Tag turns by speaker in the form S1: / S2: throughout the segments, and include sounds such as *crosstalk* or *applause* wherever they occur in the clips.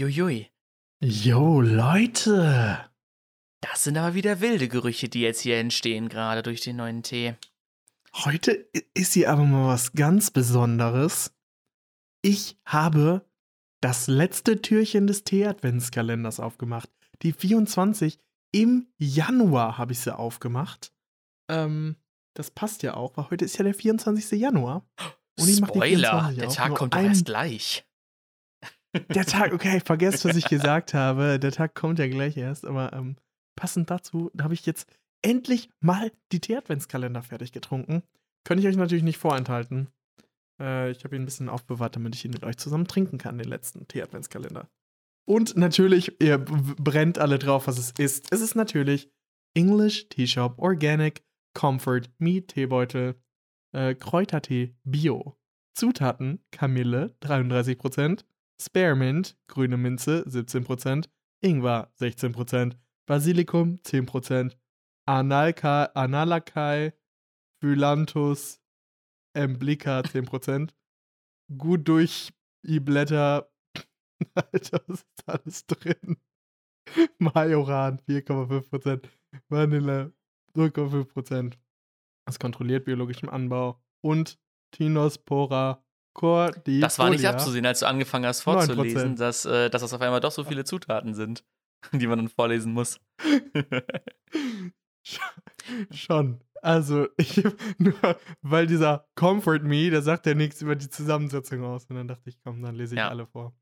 S1: Uiuiui.
S2: Jo, Leute.
S1: Das sind aber wieder wilde Gerüche, die jetzt hier entstehen, gerade durch den neuen Tee.
S2: Heute ist hier aber mal was ganz Besonderes. Ich habe das letzte Türchen des Tee-Adventskalenders aufgemacht. Die 24 im Januar habe ich sie aufgemacht. Ähm, das passt ja auch, weil heute ist ja der 24. Januar.
S1: Und ich Spoiler, der Tag kommt doch erst gleich.
S2: Der Tag, okay, vergesst, was ich gesagt habe. Der Tag kommt ja gleich erst, aber ähm, passend dazu habe ich jetzt endlich mal die Tee-Adventskalender fertig getrunken. Könnte ich euch natürlich nicht vorenthalten. Äh, ich habe ihn ein bisschen aufbewahrt, damit ich ihn mit euch zusammen trinken kann, den letzten Tee-Adventskalender. Und natürlich, ihr brennt alle drauf, was es ist. Es ist natürlich English Tea Shop Organic Comfort Meat Teebeutel äh, Kräutertee Bio. Zutaten Kamille 33%, Spearmint, grüne Minze 17%, Ingwer 16%, Basilikum 10%, Analka, Analakei, Phylanthus, Emblica 10%, gut durch die Blätter, *laughs* Alter, was ist alles drin? *laughs* Majoran 4,5%, Vanille 0,5%. Das kontrolliert biologischen Anbau und Tinospora cordifolia.
S1: Das war nicht abzusehen, als du angefangen hast vorzulesen, dass, äh, dass das auf einmal doch so viele Zutaten sind, *laughs* die man dann vorlesen muss. *laughs*
S2: Schon. Also, ich *laughs* nur, weil dieser Comfort Me, der sagt ja nichts über die Zusammensetzung aus. Und dann dachte ich, komm, dann lese ich ja. alle vor.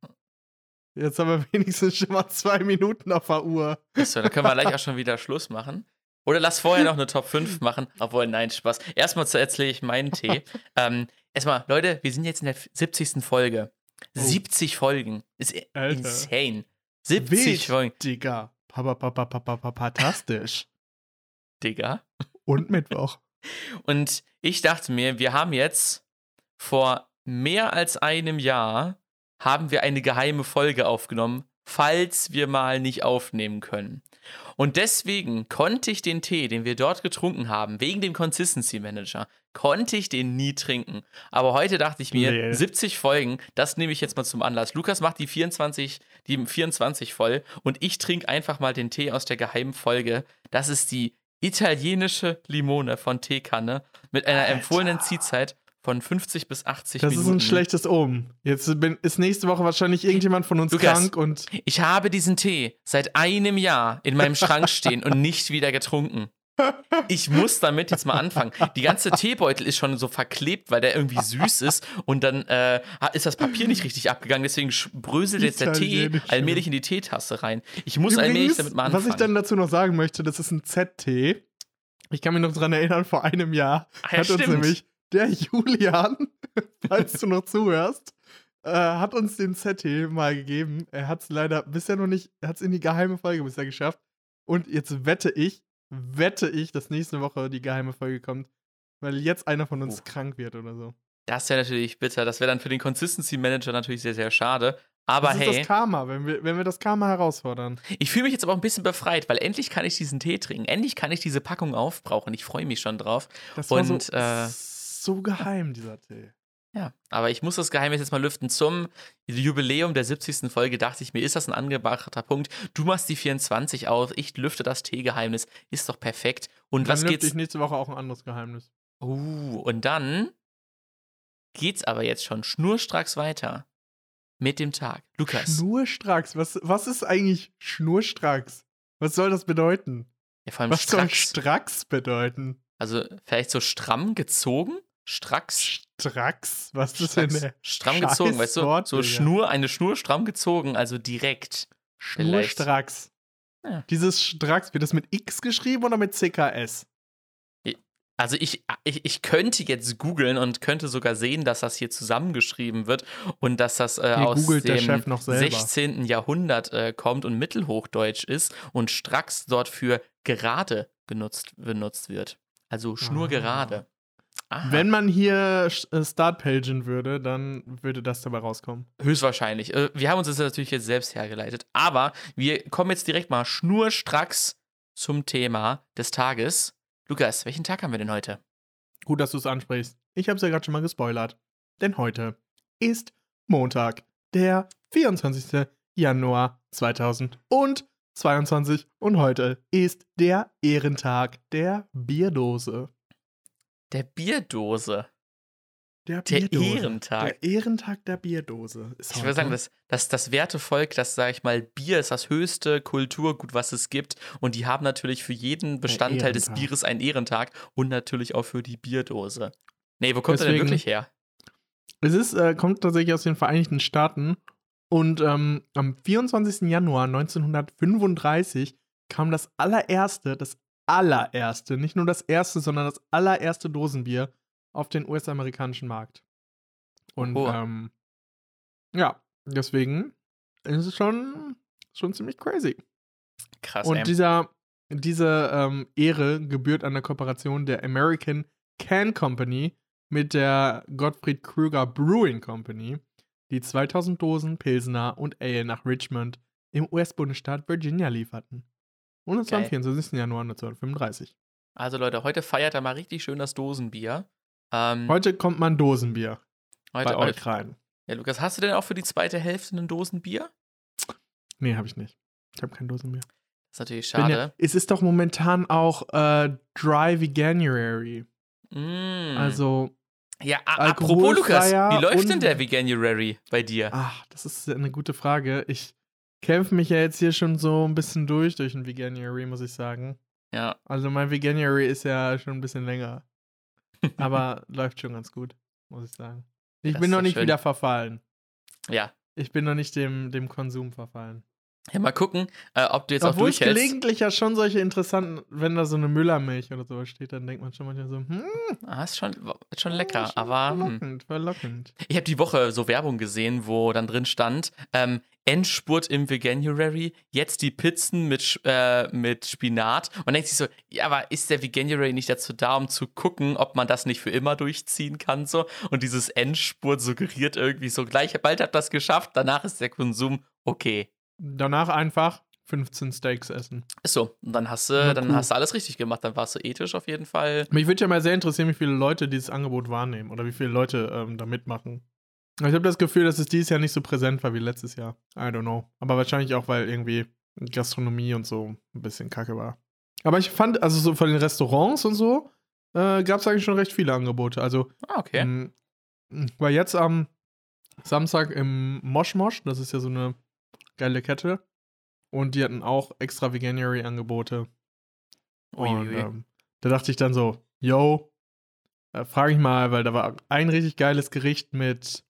S2: Jetzt haben wir wenigstens schon mal zwei Minuten auf der Uhr.
S1: So, dann können wir gleich auch schon wieder Schluss machen. Oder lass vorher noch eine Top 5 machen. Obwohl, nein, Spaß. Erstmal erzähle ich meinen Tee. ähm, erstmal, Leute, wir sind jetzt in der 70. Folge. Oh. 70 Folgen. Ist Alter. insane. 70 Wild, Folgen.
S2: Digga. Fantastisch. *laughs*
S1: Digga.
S2: Und Mittwoch. *laughs*
S1: Und ich dachte mir, wir haben jetzt vor mehr als einem Jahr haben wir eine geheime Folge aufgenommen, falls wir mal nicht aufnehmen können. Und deswegen konnte ich den Tee, den wir dort getrunken haben, wegen dem Consistency Manager, konnte ich den nie trinken. Aber heute dachte ich mir, nee. 70 Folgen, das nehme ich jetzt mal zum Anlass. Lukas macht die 24, die 24 voll und ich trinke einfach mal den Tee aus der geheimen Folge. Das ist die italienische Limone von Teekanne mit einer Alter. empfohlenen Ziehzeit von 50 bis 80
S2: das
S1: Minuten.
S2: Das ist ein schlechtes Omen. Jetzt bin, ist nächste Woche wahrscheinlich irgendjemand von uns Lukas, krank und.
S1: Ich habe diesen Tee seit einem Jahr in meinem Schrank stehen und nicht wieder getrunken. Ich muss damit jetzt mal anfangen. Die ganze Teebeutel ist schon so verklebt, weil der irgendwie süß ist und dann äh, ist das Papier nicht richtig abgegangen, deswegen bröselt jetzt der Tee allmählich in die Teetasse rein. Ich muss Übrigens, allmählich damit mal anfangen.
S2: Was ich dann dazu noch sagen möchte, das ist ein Z-Tee. Ich kann mich noch daran erinnern, vor einem Jahr
S1: Ach, ja,
S2: hat
S1: stimmt.
S2: uns nämlich der Julian, *laughs* falls du noch zuhörst, äh, hat uns den ZT mal gegeben. Er hat es leider bisher noch nicht, er hat es in die geheime Folge bisher geschafft. Und jetzt wette ich, wette ich, dass nächste Woche die geheime Folge kommt, weil jetzt einer von uns oh. krank wird oder so.
S1: Das wäre natürlich bitter. Das wäre dann für den Consistency Manager natürlich sehr, sehr schade. Aber
S2: das
S1: hey.
S2: ist das Karma, wenn wir, wenn wir das Karma herausfordern.
S1: Ich fühle mich jetzt aber auch ein bisschen befreit, weil endlich kann ich diesen Tee trinken. Endlich kann ich diese Packung aufbrauchen. Ich freue mich schon drauf.
S2: Das war Und, so, äh, so geheim, dieser Tee.
S1: Ja, aber ich muss das Geheimnis jetzt mal lüften. Zum Jubiläum der 70. Folge dachte ich mir, ist das ein angebrachter Punkt? Du machst die 24 aus, ich lüfte das Teegeheimnis. Ist doch perfekt. Und,
S2: Und
S1: was
S2: dann
S1: geht's?
S2: ich nächste Woche auch ein anderes Geheimnis.
S1: Uh, und dann geht's aber jetzt schon schnurstracks weiter mit dem Tag. Lukas.
S2: Schnurstracks? Was, was ist eigentlich schnurstracks? Was soll das bedeuten?
S1: Ja, vor allem
S2: was
S1: stracks.
S2: soll stracks bedeuten?
S1: Also vielleicht so stramm gezogen? Stracks?
S2: Stracks? Was ist denn der
S1: Stramm gezogen, weißt du? So Schnur, eine Schnur stramm gezogen, also direkt.
S2: Schnurstracks. Ja. Dieses Stracks, wird das mit X geschrieben oder mit CKS?
S1: Also ich, ich, ich könnte jetzt googeln und könnte sogar sehen, dass das hier zusammengeschrieben wird und dass das äh, aus dem 16. Jahrhundert äh, kommt und Mittelhochdeutsch ist und Stracks dort für gerade genutzt, benutzt wird. Also schnurgerade.
S2: Ah. Wenn man hier äh, Startpagen würde, dann würde das dabei rauskommen.
S1: Höchstwahrscheinlich. Äh, wir haben uns das natürlich jetzt selbst hergeleitet. Aber wir kommen jetzt direkt mal schnurstracks zum Thema des Tages. Lukas, welchen Tag haben wir denn heute?
S2: Gut, dass du es ansprichst. Ich habe es ja gerade schon mal gespoilert. Denn heute ist Montag, der 24. Januar 2022 und heute ist der Ehrentag der Bierdose.
S1: Der Bierdose.
S2: Der,
S1: Der
S2: Bierdose.
S1: Ehrentag.
S2: Der Ehrentag der Bierdose. Ist
S1: Ich würde sagen, das, das, das Wertevolk, das, sage ich mal, Bier ist das höchste Kulturgut, was es gibt. Und die haben natürlich für jeden Bestandteil des. Bieres einen Ehrentag und natürlich auch für die Bierdose. Nee, wo kommt er denn wirklich her?
S2: Es ist, äh, kommt tatsächlich aus den Vereinigten Staaten und ähm, am 24. Januar 1935 kam das allererste, das allererste, nicht nur das erste, sondern das allererste Dosenbier auf den US-amerikanischen Markt. Und
S1: Oh.
S2: ähm, ja, deswegen ist es schon, schon ziemlich crazy.
S1: Krass,
S2: Und
S1: ey.
S2: dieser, diese ähm, Ehre gebührt an der Kooperation der American Can Company mit der Gottfried Krüger Brewing Company, die 2000 Dosen Pilsner und Ale nach Richmond im US-Bundesstaat Virginia lieferten. Und es war am
S1: Geil.
S2: 24. Januar 1935.
S1: Also Leute, heute feiert er mal richtig schön das Dosenbier. Ähm,
S2: Heute kommt mein Dosenbier
S1: heute,
S2: bei euch rein.
S1: Ja, Lukas, hast du denn auch für die zweite Hälfte ein Dosenbier?
S2: Nee, habe ich nicht. Ich habe kein Dosenbier.
S1: Das ist natürlich schade.
S2: Ja, es ist doch momentan auch äh, Dry Veganuary.
S1: Mm.
S2: Also
S1: ja, apropos Lukas, wie läuft denn der Veganuary bei dir?
S2: Ach, das ist eine gute Frage. Ich kämpfe mich ja jetzt hier schon so ein bisschen durch durch den Veganuary, muss ich sagen.
S1: Ja,
S2: Also mein Veganuary ist ja schon ein bisschen länger. *laughs* Aber läuft schon ganz gut, muss ich sagen. Ich
S1: Das
S2: bin noch nicht
S1: schön.
S2: wieder verfallen.
S1: ja.
S2: Ich bin noch nicht dem, dem Konsum verfallen.
S1: Ja, mal gucken, äh, ob du jetzt auch
S2: Obwohl es
S1: durchhältst.
S2: gelegentlich ja schon solche interessanten, wenn da so eine Müllermilch oder sowas steht, dann denkt man schon manchmal so, hm,
S1: Ah, ist schon, ist schon lecker,
S2: schon
S1: aber hm.
S2: verlockend, verlockend.
S1: ich habe die Woche so Werbung gesehen, wo dann drin stand, ähm, Endspurt im Veganuary, jetzt die Pizzen mit, äh, mit Spinat. Man denkt sich so, ja, aber ist der Veganuary nicht dazu da, um zu gucken, ob man das nicht für immer durchziehen kann? So? Und dieses Endspurt suggeriert irgendwie so, gleich bald habt das geschafft, danach ist der Konsum okay.
S2: Danach einfach 15 Steaks essen.
S1: Ist so. Und dann hast du,
S2: Na,
S1: dann
S2: cool.
S1: hast du alles richtig gemacht. Dann warst du ethisch auf jeden Fall.
S2: Mich würde ja mal sehr interessieren, wie viele Leute dieses Angebot wahrnehmen oder wie viele Leute ähm, da mitmachen. Ich habe das Gefühl, dass es dieses Jahr nicht so präsent war wie letztes Jahr. I don't know. Aber wahrscheinlich auch, weil irgendwie Gastronomie und so ein bisschen kacke war. Aber ich fand, also so von den Restaurants und so, äh, gab es eigentlich schon recht viele Angebote. Also
S1: Ah, okay.
S2: ähm, war jetzt am Samstag im Mosh Mosh, das ist ja so eine geile Kette. Und die hatten auch extra Veganuary-Angebote. Und ähm, da dachte ich dann so, yo, äh, frage ich mal, weil da war ein richtig geiles Gericht mit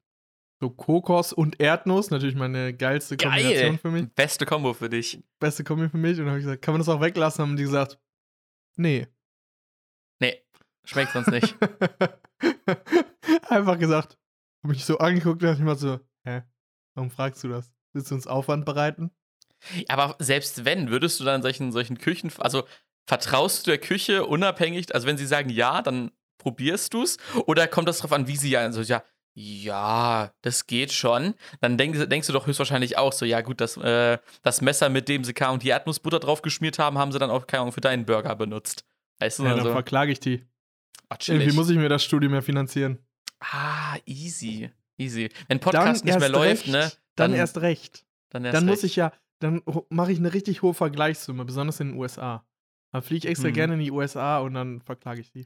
S2: so Kokos und Erdnuss, natürlich meine geilste Kombination
S1: Geil.
S2: für mich,
S1: Beste Kombo für dich.
S2: beste Kombi für mich. Und dann habe ich gesagt, kann man das auch weglassen? Haben die gesagt, nee.
S1: Nee, schmeckt sonst nicht. *laughs*
S2: Einfach gesagt, habe mich so angeguckt und dachte ich mal so, hä, warum fragst du das? Willst du uns Aufwand bereiten?
S1: Aber selbst wenn, würdest du dann solchen, solchen Küchen, also vertraust du der Küche unabhängig, also wenn sie sagen ja, dann probierst du es? Oder kommt das drauf an, wie sie ja, also ja, ja, das geht schon. Dann denk, denkst du doch höchstwahrscheinlich auch so, ja gut, das, äh, das Messer, mit dem sie K und die Erdnussbutter drauf geschmiert haben, haben sie dann auch, keine Ahnung, für deinen Burger benutzt. Weißt du,
S2: Ja, dann
S1: also,
S2: verklage ich die.
S1: ach.
S2: Irgendwie muss ich mir das Studium ja finanzieren.
S1: Ah, easy, easy. Wenn Podcast nicht
S2: erst
S1: mehr läuft,
S2: recht,
S1: ne?
S2: Dann,
S1: dann-
S2: erst recht.
S1: Dann, erst
S2: Dann muss
S1: recht.
S2: ich ja, dann mache ich eine richtig hohe Vergleichssumme, besonders in den USA. Dann fliege ich extra
S1: Mhm.
S2: gerne in die USA und dann verklage ich die.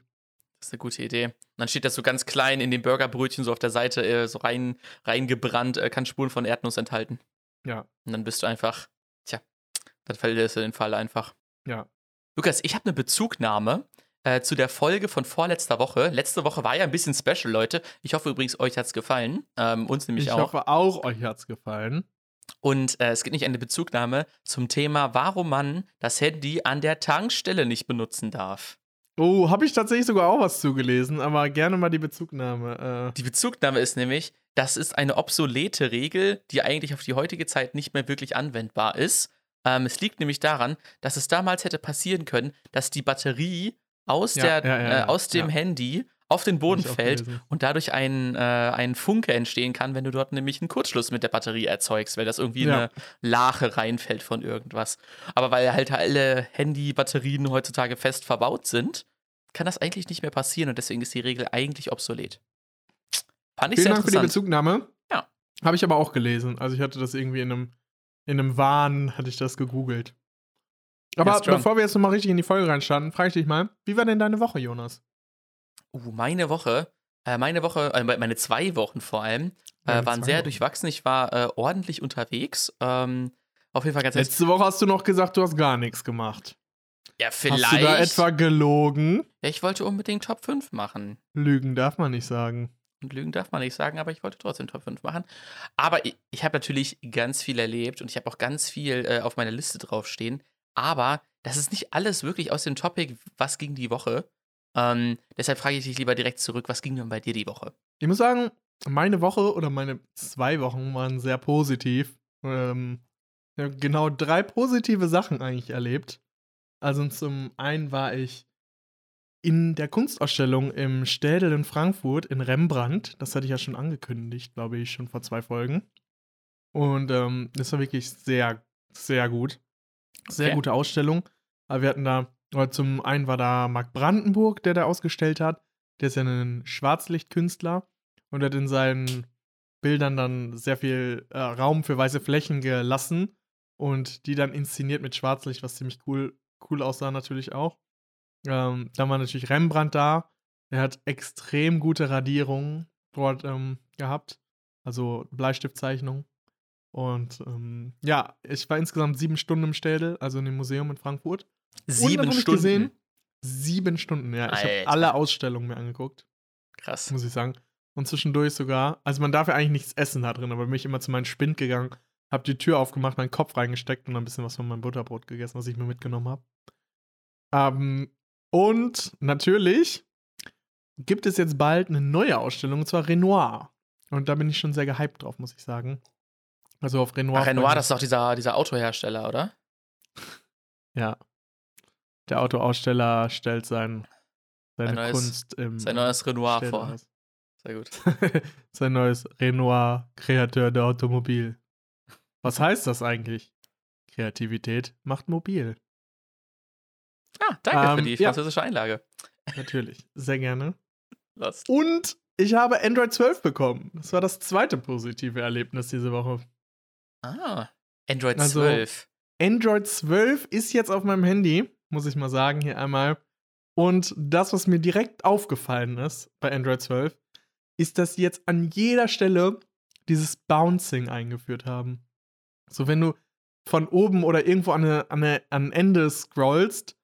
S1: Das ist eine gute Idee. Und dann steht das so ganz klein in den Burgerbrötchen so auf der Seite äh, so rein reingebrannt, äh, kann Spuren von Erdnuss enthalten.
S2: Ja,
S1: Und dann bist du einfach, tja, dann fällt dir das in den Fall einfach.
S2: ja.
S1: Lukas, ich habe eine Bezugnahme äh, zu der Folge von vorletzter Woche. Letzte Woche war ja ein bisschen special, Leute. Ich hoffe übrigens, euch hat's gefallen. Ähm, uns nämlich
S2: Ich
S1: auch.
S2: hoffe auch, euch hat's gefallen.
S1: Und äh, es gibt nicht eine Bezugnahme zum Thema, warum man das Handy an der Tankstelle nicht benutzen darf.
S2: Oh, habe ich tatsächlich sogar auch was zugelesen, aber gerne mal die Bezugnahme. Äh,
S1: Die Bezugnahme ist nämlich, das ist eine obsolete Regel, die eigentlich auf die heutige Zeit nicht mehr wirklich anwendbar ist. Ähm, es liegt nämlich daran, dass es damals hätte passieren können, dass die Batterie aus,
S2: Ja,
S1: der,
S2: ja, ja,
S1: äh, aus dem. Handy auf den Boden fällt und dadurch ein, äh, ein Funke entstehen kann, wenn du dort nämlich einen Kurzschluss mit der Batterie erzeugst, weil das irgendwie in eine Lache reinfällt von irgendwas. Aber weil halt alle Handy-Batterien heutzutage fest verbaut sind, kann das eigentlich nicht mehr passieren und deswegen ist die Regel eigentlich obsolet. Fand ich
S2: Vielen
S1: sehr
S2: Dank für die. Bezugnahme.
S1: Ja.
S2: Habe ich aber auch gelesen. Also ich hatte das irgendwie in einem in einem Wahn hatte ich das gegoogelt. Aber
S1: strong.
S2: bevor wir jetzt nochmal richtig in die Folge reinstarten, frage ich dich mal, wie war denn deine Woche, Jonas?
S1: Uh, meine Woche, äh, meine Woche, äh, meine zwei Wochen vor allem, äh, waren sehr
S2: Wochen.
S1: durchwachsen. Ich war äh, ordentlich unterwegs. Ähm, auf jeden Fall ganz
S2: Letzte Woche hast du noch gesagt, du hast gar nichts gemacht.
S1: Ja, vielleicht.
S2: Hast du da etwa gelogen?
S1: ja, ich wollte unbedingt Top 5 machen.
S2: Lügen darf man nicht sagen.
S1: Und Lügen darf man nicht sagen, aber ich wollte trotzdem Top 5 machen. Aber ich, ich habe natürlich ganz viel erlebt und ich habe auch ganz viel äh, auf meiner Liste draufstehen. Aber das ist nicht alles wirklich aus dem Topic, was ging die Woche. Ähm, deshalb frage ich dich lieber direkt zurück, was ging denn bei dir die Woche?
S2: Ich muss sagen, meine Woche oder meine zwei Wochen waren sehr positiv. Ähm, ich habe genau drei positive Sachen eigentlich erlebt. Also zum einen war ich in der Kunstausstellung im Städel in Frankfurt in Rembrandt. Das hatte ich ja schon angekündigt, glaube ich, schon vor zwei Folgen. Und ähm, das war wirklich sehr, sehr gut. Sehr
S1: Okay.
S2: gute Ausstellung. Aber wir hatten da, oder zum einen war da Marc Brandenburg, der da ausgestellt hat. Der ist ja ein Schwarzlichtkünstler und hat in seinen Bildern dann sehr viel äh, Raum für weiße Flächen gelassen und die dann inszeniert mit Schwarzlicht, was ziemlich cool, cool aussah natürlich auch. Ähm, dann war natürlich Rembrandt da. Er hat extrem gute Radierungen dort ähm, gehabt, also Bleistiftzeichnung. Und ähm, ja, ich war insgesamt sieben Stunden im Städel, also in dem Museum in Frankfurt. Und
S1: Sieben
S2: ich
S1: Stunden.
S2: Gesehen, sieben Stunden, ja. Ich habe
S1: Alter.
S2: alle Ausstellungen mir angeguckt
S1: Krass.
S2: muss ich sagen. Und zwischendurch sogar, also man darf ja eigentlich nichts essen da drin, aber bin ich immer zu meinem Spind gegangen, hab die Tür aufgemacht, meinen Kopf reingesteckt und ein bisschen was von meinem Butterbrot gegessen, was ich mir mitgenommen habe. Ähm, und natürlich gibt es jetzt bald eine neue Ausstellung, und zwar Renoir. Und da bin ich schon sehr gehypt drauf, muss ich sagen. Also auf Renoir.
S1: Ach, Renoir, das ist doch dieser, dieser Autohersteller, oder? *laughs*
S2: Ja. Der Autoaussteller stellt sein, seine
S1: Ein neues-
S2: Kunst im
S1: Sein neues Renoir
S2: Städel
S1: vor.
S2: aus.
S1: Sehr gut. *laughs*
S2: Sein neues Renoir, Kreateur der Automobil. Was heißt das eigentlich? Kreativität macht mobil.
S1: Ah, danke für
S2: Ähm,
S1: die
S2: ja.
S1: französische Einlage.
S2: Natürlich, sehr gerne. *laughs*
S1: Lost.
S2: Und ich habe Android 12 bekommen. Das war das zweite positive Erlebnis diese Woche.
S1: Ah, Android
S2: Also,
S1: 12.
S2: Android 12 ist jetzt auf meinem Handy, muss ich mal sagen, hier einmal. Und das, was mir direkt aufgefallen ist bei Android 12, ist, dass sie jetzt an jeder Stelle dieses Bouncing eingeführt haben. So, wenn du von oben oder irgendwo an, eine, an, eine, an ein Ende scrollst,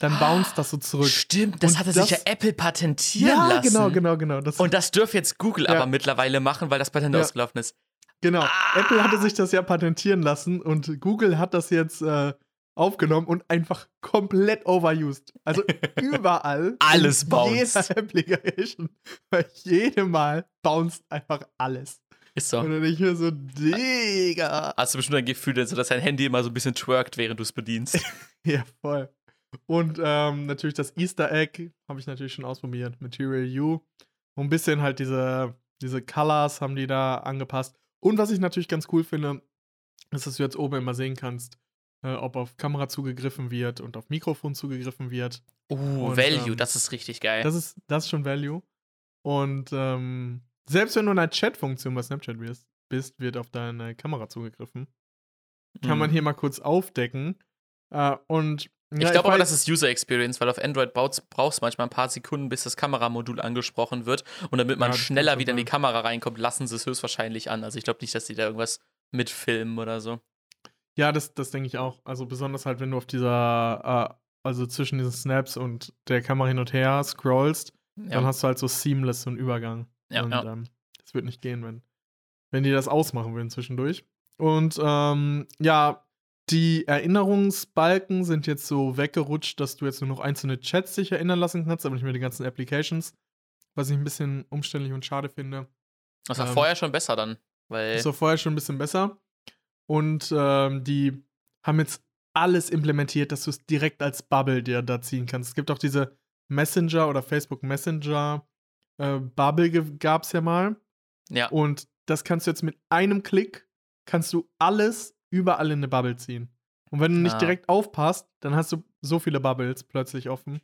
S2: dann bounce das so zurück.
S1: Stimmt, das
S2: Und
S1: hatte
S2: das-
S1: sich ja Apple patentieren
S2: Ja,
S1: lassen.
S2: genau, genau, genau. Das,
S1: Und das dürfen jetzt Google
S2: Ja.
S1: aber mittlerweile machen, weil das Patent
S2: Ja.
S1: ausgelaufen ist.
S2: Genau.
S1: Ah!
S2: Apple hatte sich das ja patentieren lassen und Google hat das jetzt äh, aufgenommen und einfach komplett overused. Also überall. *laughs*
S1: Alles bounced.
S2: Jeder *laughs* Application. Bei jedem Mal bounced einfach alles.
S1: Ist so.
S2: Und dann ich mir so, Digga.
S1: Hast du bestimmt ein Gefühl, dass dass dein Handy immer so ein bisschen twerkt, während du es bedienst. *laughs*
S2: Ja, voll. Und ähm, natürlich das Easter Egg habe ich natürlich schon ausprobiert. Material U. Und ein bisschen halt diese, diese Colors haben die da angepasst. Und was ich natürlich ganz cool finde, ist, dass du jetzt oben immer sehen kannst, äh, ob auf Kamera zugegriffen wird und auf Mikrofon zugegriffen wird.
S1: Uh,
S2: Und,
S1: Value,
S2: ähm,
S1: das ist richtig geil.
S2: Das ist, das ist schon Value. Und ähm, selbst wenn du in einer Chat-Funktion bei Snapchat bist, bist, wird auf deine Kamera zugegriffen. Kann man
S1: Mhm.
S2: hier mal kurz aufdecken. Äh, und
S1: Ich
S2: ja,
S1: glaube aber, das ist User Experience, weil auf Android brauchst, du manchmal ein paar Sekunden, bis das Kameramodul angesprochen wird. Und damit man
S2: Ja,
S1: schneller wieder in die. Kamera reinkommt, lassen sie es höchstwahrscheinlich an. Also ich glaube nicht, dass die da irgendwas mitfilmen oder so.
S2: Ja, das, das denke ich auch. Also besonders halt, wenn du auf dieser, äh, also zwischen diesen Snaps und der Kamera hin und her scrollst,
S1: Ja.
S2: dann hast du halt so seamless so einen Übergang.
S1: Ja,
S2: und
S1: ja.
S2: ähm, das wird nicht gehen, wenn, wenn die das ausmachen würden zwischendurch. Und ähm, ja, die Erinnerungsbalken sind jetzt so weggerutscht, dass du jetzt nur noch einzelne Chats dich erinnern lassen kannst, aber nicht mehr die ganzen Applications. Was ich ein bisschen umständlich und schade finde.
S1: das war
S2: ähm,
S1: vorher schon besser dann. Weil
S2: Das war vorher schon ein bisschen besser. Und ähm, die haben jetzt alles implementiert, dass du es direkt als Bubble dir da ziehen kannst. Es gibt auch diese Messenger oder Facebook Messenger äh, Bubble gab es ja mal.
S1: ja,
S2: Und das kannst du jetzt mit einem Klick, kannst du alles überall in eine Bubble ziehen. Und wenn du nicht
S1: Ah.
S2: direkt aufpasst, dann hast du so viele Bubbles plötzlich offen.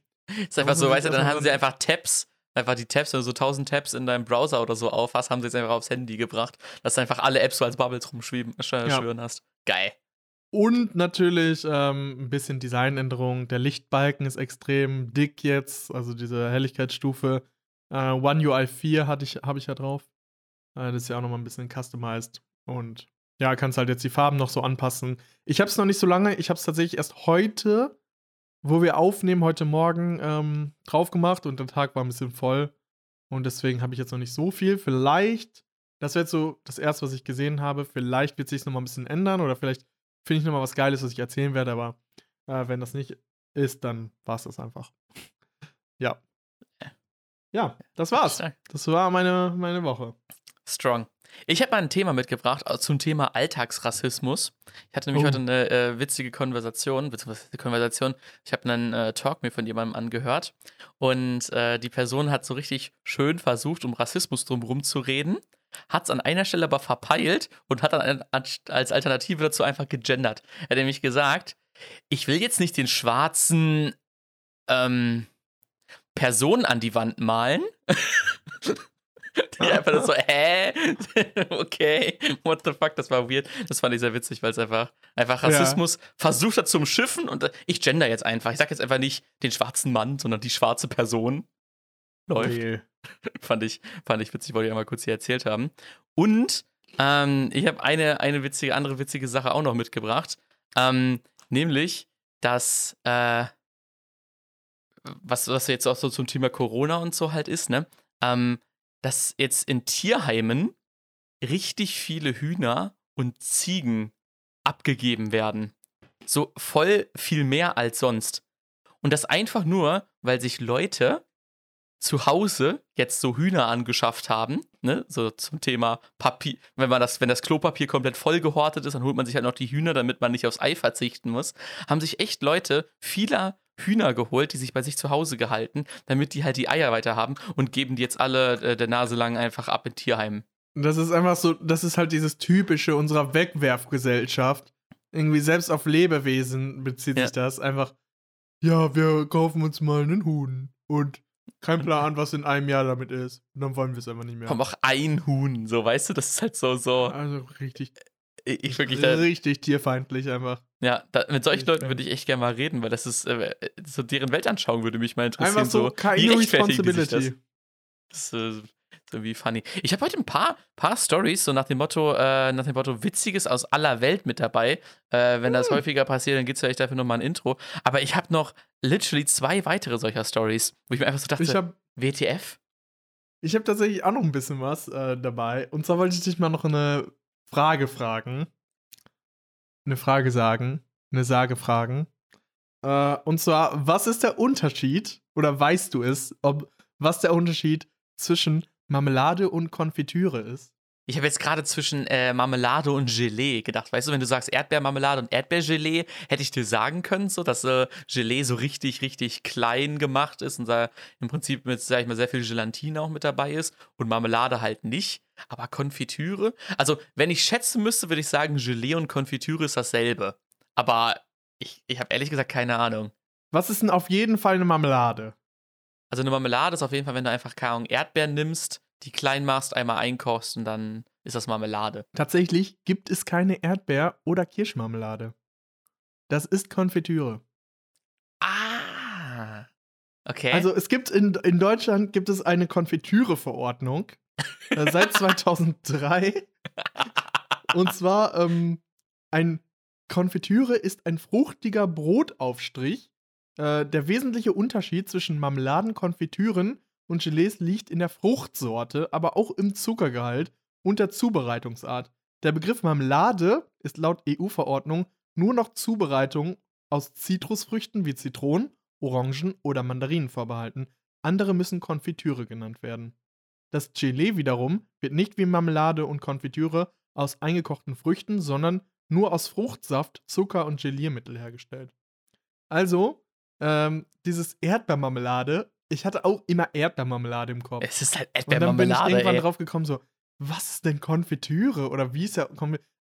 S1: ist einfach so, weißt du, dann haben sie einfach Tabs, einfach die Tabs, wenn du so 1000 Tabs in deinem Browser oder so auf hast, haben sie jetzt einfach aufs Handy gebracht, dass du einfach alle Apps so als Bubbles rumschweben, sch
S2: Ja.
S1: hast. Geil.
S2: Und natürlich ähm, ein bisschen Designänderung. Der Lichtbalken ist extrem dick jetzt, also diese Helligkeitsstufe. Äh, One UI 4 hatte ich, habe ich ja drauf. Äh, das ist ja auch nochmal ein bisschen customized. Und ja, kannst halt jetzt die Farben noch so anpassen. Ich habe es noch nicht so lange, ich habe es tatsächlich erst heute, wo wir aufnehmen, heute Morgen ähm, drauf gemacht und der Tag war ein bisschen voll. Und deswegen habe ich jetzt noch nicht so viel. Vielleicht, das wäre jetzt so das erste, was ich gesehen habe. Vielleicht wird sich nochmal ein bisschen ändern oder vielleicht finde ich nochmal was Geiles, was ich erzählen werde, aber äh, wenn das nicht ist, dann war es das einfach. ja. Ja, das war's. Das war meine, meine Woche.
S1: Strong. Ich habe mal ein Thema mitgebracht äh, zum Thema Alltagsrassismus. Ich hatte nämlich
S2: Oh.
S1: heute eine äh, witzige Konversation, beziehungsweise eine Konversation. Ich habe einen äh, Talk mir von jemandem angehört und äh, die Person hat so richtig schön versucht, um Rassismus drumherum zu reden, hat es an einer Stelle aber verpeilt und hat dann als Alternative dazu einfach gegendert. Er hat nämlich gesagt, ich will jetzt nicht den schwarzen ähm, Person an die Wand malen. *laughs* Die einfach so, hä? *laughs* okay, what the fuck, das war weird. Das fand ich sehr witzig, weil es einfach, einfach
S2: Ja.
S1: Rassismus versucht hat zum Schiffen und äh, ich gender jetzt einfach. Ich sag jetzt einfach nicht den schwarzen Mann, sondern die schwarze Person. Läuft.
S2: Okay. *laughs*
S1: Fand ich, fand ich witzig, wollte ich einmal kurz hier erzählt haben. Und ähm, ich habe eine, eine witzige, andere witzige Sache auch noch mitgebracht. Ähm, nämlich, dass, äh, was, was jetzt auch so zum Thema Corona und so halt ist, ne? Ähm, dass jetzt in Tierheimen richtig viele Hühner und Ziegen abgegeben werden. So voll viel mehr als sonst. Und das einfach nur, weil sich Leute zu Hause jetzt so Hühner angeschafft haben, ne, so zum Thema Papier, wenn man das, wenn das Klopapier komplett voll gehortet ist, dann holt man sich halt noch die Hühner, damit man nicht aufs Ei verzichten muss, haben sich echt Leute vieler Hühner geholt, die sich bei sich zu Hause gehalten, damit die halt die Eier weiter haben und geben die jetzt alle äh, der Nase lang einfach ab in Tierheimen.
S2: Das ist einfach so, das ist halt dieses typische unserer Wegwerfgesellschaft. Irgendwie selbst auf Lebewesen bezieht
S1: Ja.
S2: sich das. Einfach, ja, wir kaufen uns mal einen Huhn und kein Plan, was in einem Jahr damit ist. Und dann wollen wir es einfach nicht mehr.
S1: Komm auch ein Huhn, so weißt du, das ist halt so, so,
S2: Also richtig,
S1: ich, ich wirklich
S2: richtig tierfeindlich einfach.
S1: Ja, da, mit solchen
S2: Richtig
S1: Leuten
S2: geil.
S1: würde ich echt gerne mal reden, weil das ist, äh, so deren Weltanschauung würde mich mal interessieren.
S2: Einfach so,
S1: rechtfertigen die sich das?
S2: Responsibility.
S1: Das ist äh, irgendwie funny. Ich habe heute ein paar, paar Stories, so nach dem Motto, äh, nach dem Motto Witziges aus aller Welt mit dabei. Äh, wenn das
S2: Hm.
S1: häufiger passiert, dann gibt es vielleicht dafür nochmal ein Intro. Aber ich habe noch literally zwei weitere solcher Stories, wo ich mir einfach so dachte,
S2: Ich habe
S1: WTF?
S2: ich hab tatsächlich auch noch ein bisschen was äh, dabei. Und zwar wollte ich dich mal noch eine Frage fragen. Eine Frage sagen. Eine Sage fragen. Äh, und zwar, was ist der Unterschied, oder weißt du es, ob, was der Unterschied zwischen Marmelade und Konfitüre ist?
S1: Ich habe jetzt gerade zwischen äh, Marmelade und Gelee gedacht. Weißt du, wenn du sagst Erdbeermarmelade und Erdbeergelee, hätte ich dir sagen können, so, dass äh, Gelee so richtig, richtig klein gemacht ist und da im Prinzip mit, sag ich mal, sehr viel Gelatine auch mit dabei ist und Marmelade halt nicht. Aber Konfitüre, also wenn ich schätzen müsste, würde ich sagen, Gelee und Konfitüre ist dasselbe. Aber ich, ich habe ehrlich gesagt keine Ahnung.
S2: Was ist denn auf jeden Fall eine Marmelade?
S1: Also eine Marmelade ist auf jeden Fall, wenn du einfach, keine Ahnung, Erdbeeren nimmst, die klein machst, einmal einkochst und dann ist das Marmelade.
S2: Tatsächlich gibt es keine Erdbeer- oder Kirschmarmelade. Das ist Konfitüre.
S1: Ah. Okay.
S2: Also es gibt in, in Deutschland gibt es eine Konfitüre-Verordnung äh, seit *laughs* 2003. Und zwar ähm, ein Konfitüre ist ein fruchtiger Brotaufstrich. Äh, der wesentliche Unterschied zwischen Marmeladen, Konfitüren und Gelees liegt in der Fruchtsorte, aber auch im Zuckergehalt und der Zubereitungsart. Der Begriff Marmelade ist laut EU-Verordnung nur noch Zubereitung aus Zitrusfrüchten wie Zitronen, Orangen oder Mandarinen vorbehalten. Andere müssen Konfitüre genannt werden. Das Gelee wiederum wird nicht wie Marmelade und Konfitüre aus eingekochten Früchten, sondern nur aus Fruchtsaft, Zucker und Geliermittel hergestellt. Also, ähm, dieses Erdbeermarmelade, ich hatte auch immer Erdbeermarmelade im Kopf.
S1: es ist halt
S2: Und dann bin ich
S1: Erdbeermarmelade,
S2: irgendwann
S1: ey.
S2: drauf gekommen, so, was ist denn Konfitüre? Oder wie ist ja.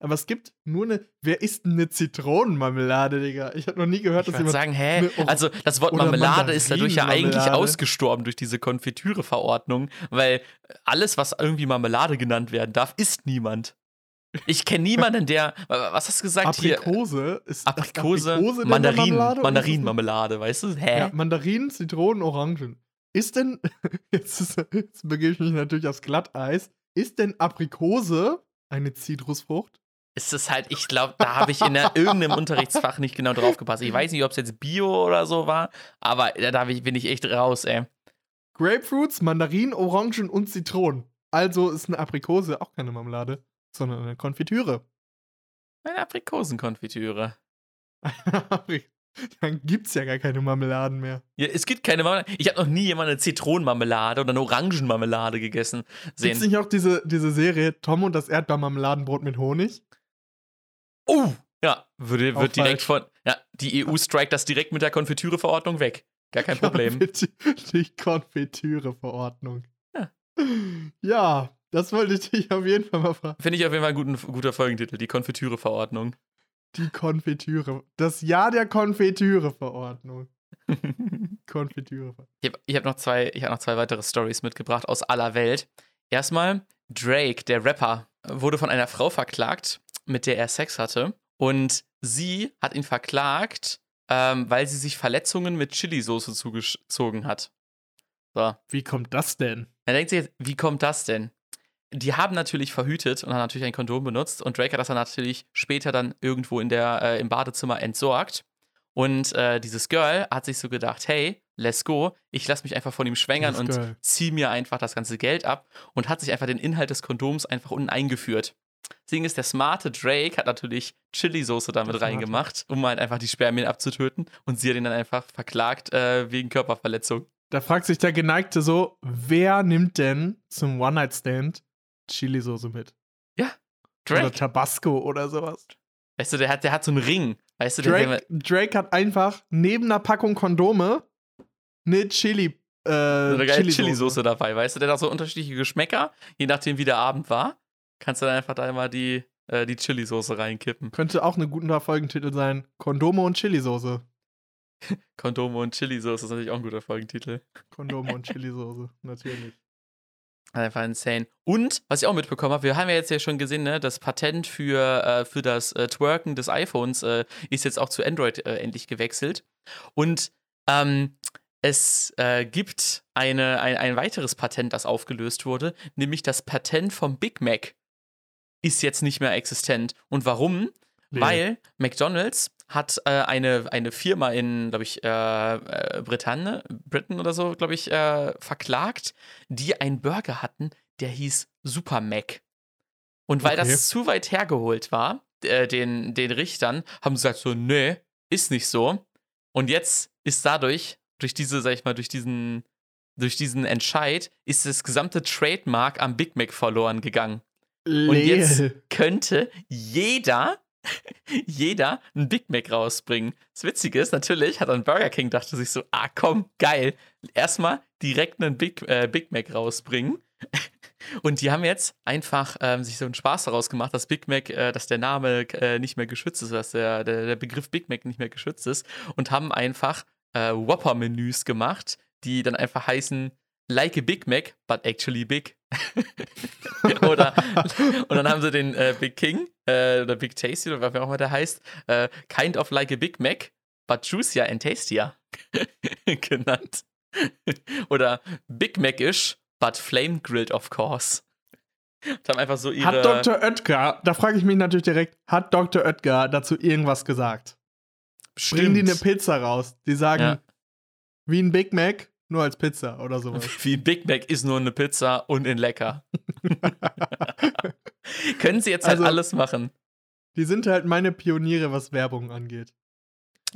S2: Aber es gibt nur eine. Wer isst denn eine Zitronenmarmelade, Digga? Ich habe noch nie gehört,
S1: Ich
S2: dass jemand.
S1: sagen, hä?
S2: Or-
S1: Also das Wort Marmelade ist dadurch ja eigentlich ausgestorben durch diese Konfitüre-Verordnung, weil alles, was irgendwie Marmelade genannt werden darf, isst niemand. Ich kenne niemanden, der. Was hast du gesagt hier?
S2: Aprikose ist
S1: Aprikose,
S2: Aprikose Marmelade das-
S1: Mandarinenmarmelade, weißt du? Hä?
S2: Ja, Mandarinen, Zitronen, Orangen. Ist denn, *laughs* jetzt, ist, jetzt begebe ich mich natürlich aufs Glatteis, ist denn Aprikose eine Zitrusfrucht?
S1: ist es halt, ich glaube, da habe ich in der, irgendeinem Unterrichtsfach nicht genau drauf gepasst. Ich weiß nicht, ob es jetzt Bio oder so war, aber da bin ich echt raus, ey.
S2: Grapefruits, Mandarinen, Orangen und Zitronen. Also ist eine Aprikose auch keine Marmelade, sondern eine Konfitüre.
S1: Eine Aprikosenkonfitüre. *laughs*
S2: Dann gibt's ja gar keine Marmeladen mehr.
S1: Ja, es gibt keine Marmelade. Ich habe noch nie jemand eine Zitronenmarmelade oder eine Orangenmarmelade gegessen
S2: Gibt's
S1: sehen.
S2: nicht auch diese, diese Serie Tom und das Erdbeermarmeladenbrot mit Honig?
S1: Oh! Ja, würde,
S2: Auch
S1: wird direkt
S2: falsch.
S1: von. Ja, die EU strikt das direkt mit der Konfitüreverordnung weg. Gar kein *laughs* Problem.
S2: Die Konfitüre-Verordnung.
S1: Ja.
S2: Ja, das wollte ich dich auf jeden Fall mal fragen.
S1: Finde ich auf jeden Fall ein guten, guter Folgentitel, die Konfitüreverordnung.
S2: Die Konfitüre. Das Jahr der Konfitüre-Verordnung. *laughs* Konfitüre.
S1: Ich habe hab noch, zwei- ich hab noch zwei weitere Stories mitgebracht aus aller Welt. Erstmal, Drake, der Rapper, wurde von einer Frau verklagt, mit der er Sex hatte. Und sie hat ihn verklagt, ähm, weil sie sich Verletzungen mit Chilisauce zugezogen hat. So.
S2: Wie kommt das denn?
S1: Er denkt sich jetzt, wie kommt das denn? Die haben natürlich verhütet und haben natürlich ein Kondom benutzt und Drake hat das dann natürlich später dann irgendwo in der, äh, im Badezimmer entsorgt. Und äh, dieses Girl hat sich so gedacht, hey, let's go, ich lasse mich einfach von ihm schwängern und
S2: Girl.
S1: zieh mir einfach das ganze Geld ab und hat sich einfach den Inhalt des Kondoms einfach unten eingeführt. Deswegen ist der smarte Drake, hat natürlich Chili-Soße damit reingemacht, um halt einfach die Spermien abzutöten und sie hat ihn dann einfach verklagt äh, wegen Körperverletzung.
S2: Da fragt sich der Geneigte so, wer nimmt denn zum One-Night-Stand Chilisauce mit? Oder
S1: Drake,
S2: Tabasco oder sowas.
S1: weißt du, der hat, der hat so einen Ring. Weißt du, der,
S2: Drake, Drake hat einfach neben einer Packung Kondome eine Chili, äh,
S1: eine geile
S2: Chili-Soße.
S1: Chili-Soße dabei, weißt du, der hat auch so unterschiedliche Geschmäcker, je nachdem wie der Abend war, kannst du dann einfach da immer die, äh, die Chili-Soße reinkippen.
S2: Könnte auch ein guter Folgentitel sein. Kondome und Chilisauce. *laughs*
S1: Kondome und Chili-Soße ist natürlich auch ein guter Folgentitel.
S2: Kondome und Chilisauce, natürlich.
S1: Einfach insane. Und, was ich auch mitbekommen habe, wir haben ja jetzt ja schon gesehen, ne, das Patent für, äh, für das äh, Twerken des iPhones äh, ist jetzt auch zu Android äh, endlich gewechselt. Und ähm, es äh, gibt eine, ein, ein weiteres Patent, das aufgelöst wurde, nämlich das Patent vom Big Mac ist jetzt nicht mehr existent. Und warum?
S2: Nee.
S1: Weil McDonald's hat äh, eine, eine Firma in, glaube ich, äh, äh, Britannien, Britain oder so, glaube ich, äh, verklagt, die einen Burger hatten, der hieß Super Mac. Und weil
S2: Okay.
S1: das zu weit hergeholt war, äh, den, den Richtern, haben sie gesagt so, nee, ist nicht so. Und jetzt ist dadurch, durch diese, sag ich mal, durch diesen, durch diesen Entscheid, ist das gesamte Trademark am Big Mac verloren gegangen Und jetzt könnte jeder, jeder einen Big Mac rausbringen. Das Witzige ist natürlich, hat dann Burger King dachte sich so, ah komm, geil, erstmal direkt einen Big, äh, Big Mac rausbringen. *laughs* Und die haben jetzt einfach ähm, sich so einen Spaß daraus gemacht, dass Big Mac, äh, dass der Name äh, nicht mehr geschützt ist, dass der, der, der Begriff Big Mac nicht mehr geschützt ist und haben einfach äh, Whopper-Menüs gemacht, die dann einfach heißen Like a Big Mac, but actually big. *laughs* oder und dann haben sie den äh, Big King äh, oder Big Tasty oder was auch immer der heißt, äh, kind of like a Big Mac, but juicier and tastier *laughs* genannt. oder Big Mac-ish, but flame grilled of course. Haben einfach so ihre.
S2: Hat Dr. Oetker, da frage ich mich natürlich direkt, hat Dr. Oetker dazu irgendwas gesagt? Bringen die eine Pizza raus? Die sagen,
S1: Ja.
S2: wie ein Big Mac, nur als Pizza oder sowas. *laughs*
S1: Wie Big Mac ist nur eine Pizza und in lecker. *laughs* Können sie jetzt halt
S2: Also-
S1: alles machen.
S2: die sind halt meine Pioniere, was Werbung angeht.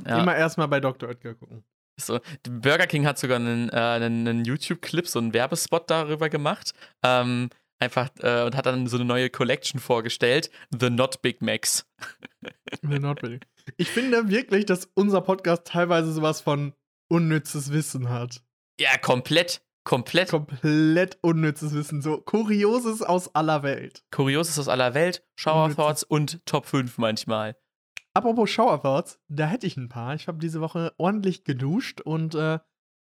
S1: Ja.
S2: Immer erstmal bei Dr. Oetker gucken.
S1: So, Burger King hat sogar einen, äh, einen, einen YouTube-Clip, so einen Werbespot darüber gemacht. Ähm, einfach äh, und hat dann so eine neue Collection vorgestellt: The Not Big Macs.
S2: The Not Really. Ich finde wirklich, dass unser Podcast teilweise sowas von unnützes Wissen hat.
S1: Ja, komplett. Komplett.
S2: Komplett unnützes Wissen. So Kurioses aus aller Welt.
S1: Kurioses aus aller Welt, Shower
S2: Unnützes-
S1: Thoughts und Top 5 manchmal.
S2: Apropos Shower Thoughts, da hätte ich ein paar. Ich habe diese Woche ordentlich geduscht und äh,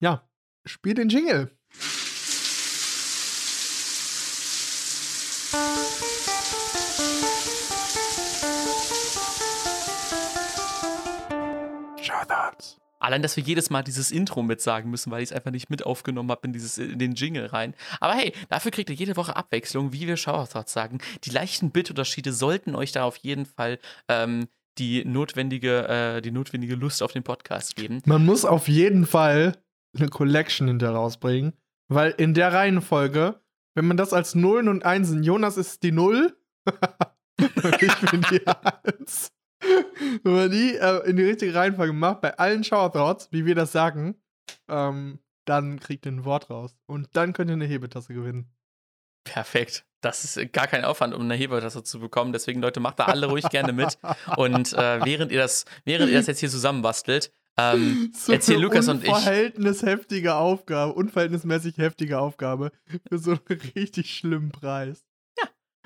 S2: ja, spiel den Jingle.
S1: Allein, dass wir jedes Mal dieses Intro mitsagen müssen, weil ich es einfach nicht mit aufgenommen habe in, dieses, in den Jingle rein. Aber hey, dafür kriegt ihr jede Woche Abwechslung, wie wir Shoutouts sagen. Die leichten Bitunterschiede sollten euch da auf jeden Fall ähm, die, notwendige, äh, die notwendige Lust auf den Podcast geben.
S2: Man muss auf jeden Fall eine Collection hinter rausbringen, weil in der Reihenfolge, wenn man das als Nullen und Einsen, Jonas ist die Null *laughs* ich bin die *laughs* Eins. Wenn man die äh, in die richtige Reihenfolge macht, bei allen Shoutouts, wie wir das sagen, ähm, dann kriegt ihr ein Wort raus. Und dann könnt ihr eine Hebetasse gewinnen.
S1: Perfekt. Das ist gar kein Aufwand, um eine Hebetasse zu bekommen. Deswegen, Leute, macht da alle ruhig gerne mit. Und äh, während, ihr das, während ihr das jetzt hier zusammenbastelt, ähm, *laughs*
S2: So
S1: erzählen
S2: eine
S1: Lukas und ich.
S2: Unverhältnisheftige Aufgabe, unverhältnismäßig heftige Aufgabe für so einen *laughs* richtig schlimmen Preis.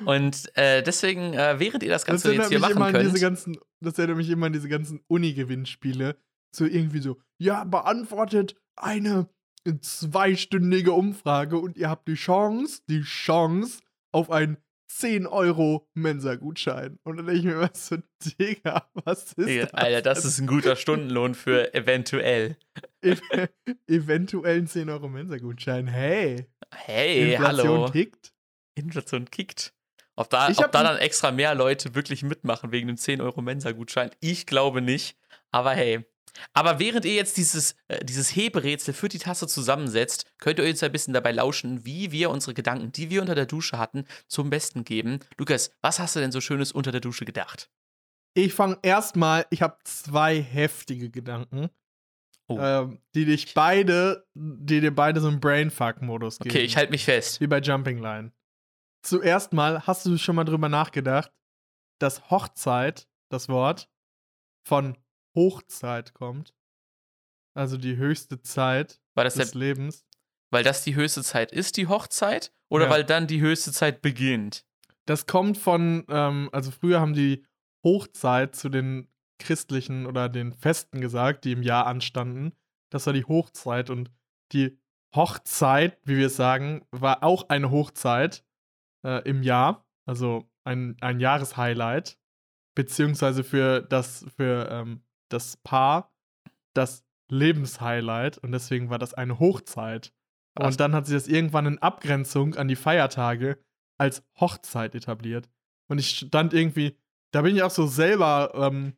S1: Und äh, deswegen, äh, während ihr das
S2: Das
S1: Ganze jetzt
S2: erinnert
S1: hier machen könnt.
S2: ganzen, das erinnert mich immer an diese ganzen Uni-Gewinnspiele. So irgendwie so, ja, beantwortet eine zweistündige Umfrage und ihr habt die Chance, die Chance auf einen 10 Euro Mensa-Gutschein. Und dann denke ich mir immer so, Digga, was ist
S1: Digga,
S2: das?
S1: Alter, das ist ein guter Stundenlohn für *laughs* eventuell.
S2: Ev eventuell ein 10 Euro Mensa-Gutschein. Hey,
S1: Hey,
S2: Inflation
S1: hallo.
S2: tickt.
S1: Inflation kickt. Ob da, ob da dann extra mehr Leute wirklich mitmachen wegen dem 10 Euro Mensa-Gutschein? Ich glaube nicht. Aber hey. Aber während ihr jetzt dieses, äh, dieses Heberätsel für die Tasse zusammensetzt, könnt ihr uns ein bisschen dabei lauschen, wie wir unsere Gedanken, die wir unter der Dusche hatten, zum Besten geben. Lukas, was hast du denn so Schönes unter der Dusche gedacht?
S2: Ich fange erstmal, ich habe zwei heftige Gedanken,
S1: Oh.
S2: ähm, die dich beide, die dir beide so einen Brainfuck-Modus geben.
S1: Okay, ich halte mich fest.
S2: Wie bei Jumping Line. Zuerst mal, hast du schon mal drüber nachgedacht, dass Hochzeit, das Wort, von Hochzeit kommt? Also die höchste Zeit
S1: Weil das, der,
S2: des Lebens.
S1: weil das die höchste Zeit ist, die Hochzeit? Oder
S2: Ja.
S1: weil dann die höchste Zeit beginnt?
S2: Das kommt von, ähm, also früher haben die Hochzeit zu den christlichen oder den Festen gesagt, die im Jahr anstanden. Das war die Hochzeit und die Hochzeit, wie wir es sagen, war auch eine Hochzeit äh, im Jahr, also ein, ein Jahreshighlight, beziehungsweise für das, für ähm, das Paar das Lebenshighlight und deswegen war das eine Hochzeit. Und dann hat sich das irgendwann in Abgrenzung an die Feiertage als Hochzeit etabliert. Und ich stand irgendwie, da bin ich auch so selber, ähm,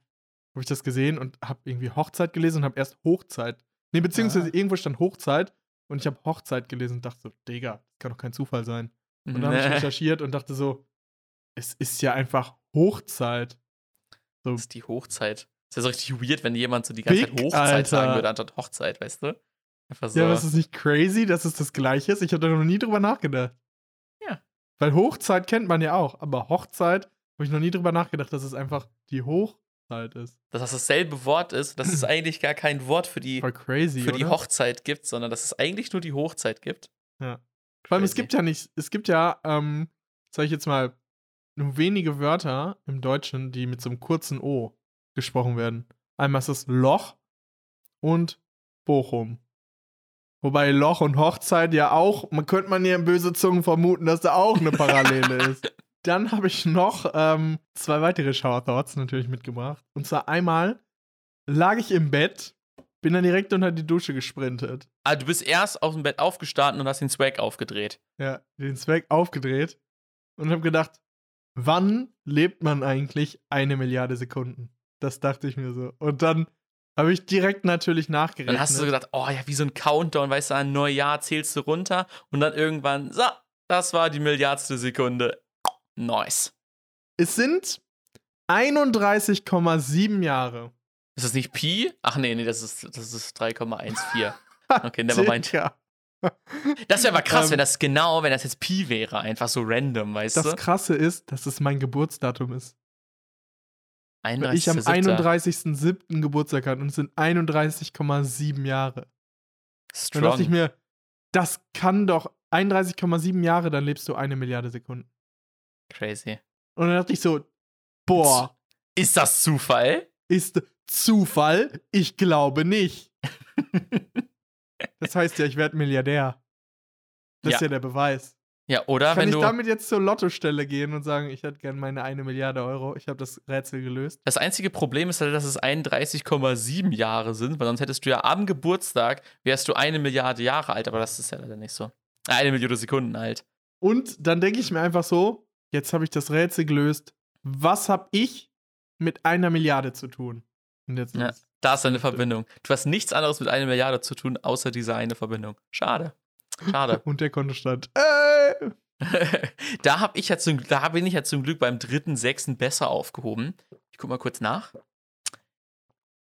S2: habe ich das gesehen und habe irgendwie Hochzeit gelesen und habe erst Hochzeit. Nee, beziehungsweise
S1: Ah.
S2: irgendwo stand Hochzeit und ich habe Hochzeit gelesen und dachte so, Digga, das kann doch kein Zufall sein. Und dann habe ich *laughs* recherchiert und dachte so, es ist ja einfach Hochzeit. So,
S1: Das ist die Hochzeit. Das ist ja so richtig weird, wenn jemand so die ganze
S2: Big,
S1: Zeit Hochzeit sagen
S2: Alter.
S1: würde, anstatt Hochzeit, weißt du? Einfach so.
S2: ja, aber ist es nicht crazy, dass es das gleiche ist? Ich habe da noch nie drüber nachgedacht.
S1: Ja.
S2: Weil Hochzeit kennt man ja auch, aber Hochzeit habe ich noch nie drüber nachgedacht, dass es einfach die Hochzeit ist.
S1: dass das dasselbe Wort ist, dass es *clears throat* eigentlich gar kein Wort für die,
S2: crazy,
S1: für die
S2: oder?
S1: Hochzeit gibt, sondern dass es eigentlich nur die Hochzeit gibt.
S2: Ja. Vor allem, es gibt ja nicht, es gibt ja, ähm, sag ich jetzt mal, nur wenige Wörter im Deutschen, die mit so einem kurzen O gesprochen werden. Einmal ist das Loch und Bochum. Wobei Loch und Hochzeit ja auch, man könnte man ja in böse Zungen vermuten, dass da auch eine Parallele ist. *laughs* Dann habe ich noch ähm, zwei weitere Shower-Thoughts natürlich mitgebracht. Und zwar einmal lag ich im Bett, bin dann direkt unter die Dusche gesprintet.
S1: Ah, du bist erst aus dem Bett aufgestanden und hast den Swag aufgedreht.
S2: ja, den Zweck aufgedreht und habe gedacht, wann lebt man eigentlich eine Milliarde Sekunden? Das dachte ich mir so. Und dann habe ich direkt natürlich nachgerechnet.
S1: Dann hast du so gedacht, oh ja, wie so ein Countdown, weißt du, ein Neujahr zählst du runter und dann irgendwann, so, das war die Milliardste Sekunde. Nice.
S2: es sind 31,7 Jahre.
S1: Ist das nicht Pi? Ach nee, nee, das ist, das ist 3,14. *laughs* Okay, nevermind.
S2: Circa.
S1: Das wäre aber krass,
S2: Ähm,
S1: wenn das genau, wenn das jetzt Pi wäre, einfach so random, weißt
S2: Das
S1: du?
S2: Krasse ist, dass es mein Geburtsdatum ist. Weil ich am
S1: 31.07..
S2: 31.07. Geburtstag hatte und es sind 31,7 Jahre. Dann dachte ich
S1: Strong.
S2: mir, das kann doch 31,7 Jahre, dann lebst du eine Milliarde Sekunden.
S1: Crazy.
S2: Und dann dachte ich so, boah,
S1: Ist das Zufall?
S2: Ist Zufall? Ich glaube nicht. Das heißt ja, ich werde Milliardär. Das ist
S1: Ja.
S2: ja der Beweis.
S1: Ja, oder
S2: Kann
S1: wenn
S2: ich
S1: du.
S2: damit jetzt zur Lottostelle gehen und sagen, ich hätte gerne meine eine Milliarde Euro, ich habe das Rätsel gelöst?
S1: Das einzige Problem ist halt, dass es 31,7 Jahre sind, weil sonst hättest du ja am Geburtstag, wärst du eine Milliarde Jahre alt, aber das ist ja leider nicht so. Eine Million Sekunden alt.
S2: Und dann denke ich mir einfach so, jetzt habe ich das Rätsel gelöst. Was habe ich mit einer Milliarde zu tun?
S1: Ja.
S2: ist-
S1: Da ist eine Verbindung. Du hast nichts anderes mit einer Milliarde zu tun, außer diese eine Verbindung. Schade. Schade. *laughs*
S2: Und der Kontostand. Äh, *laughs*
S1: da, hab ich ja zum, da bin ich ja zum Glück beim dritten, sechsten besser aufgehoben. Ich guck mal kurz nach.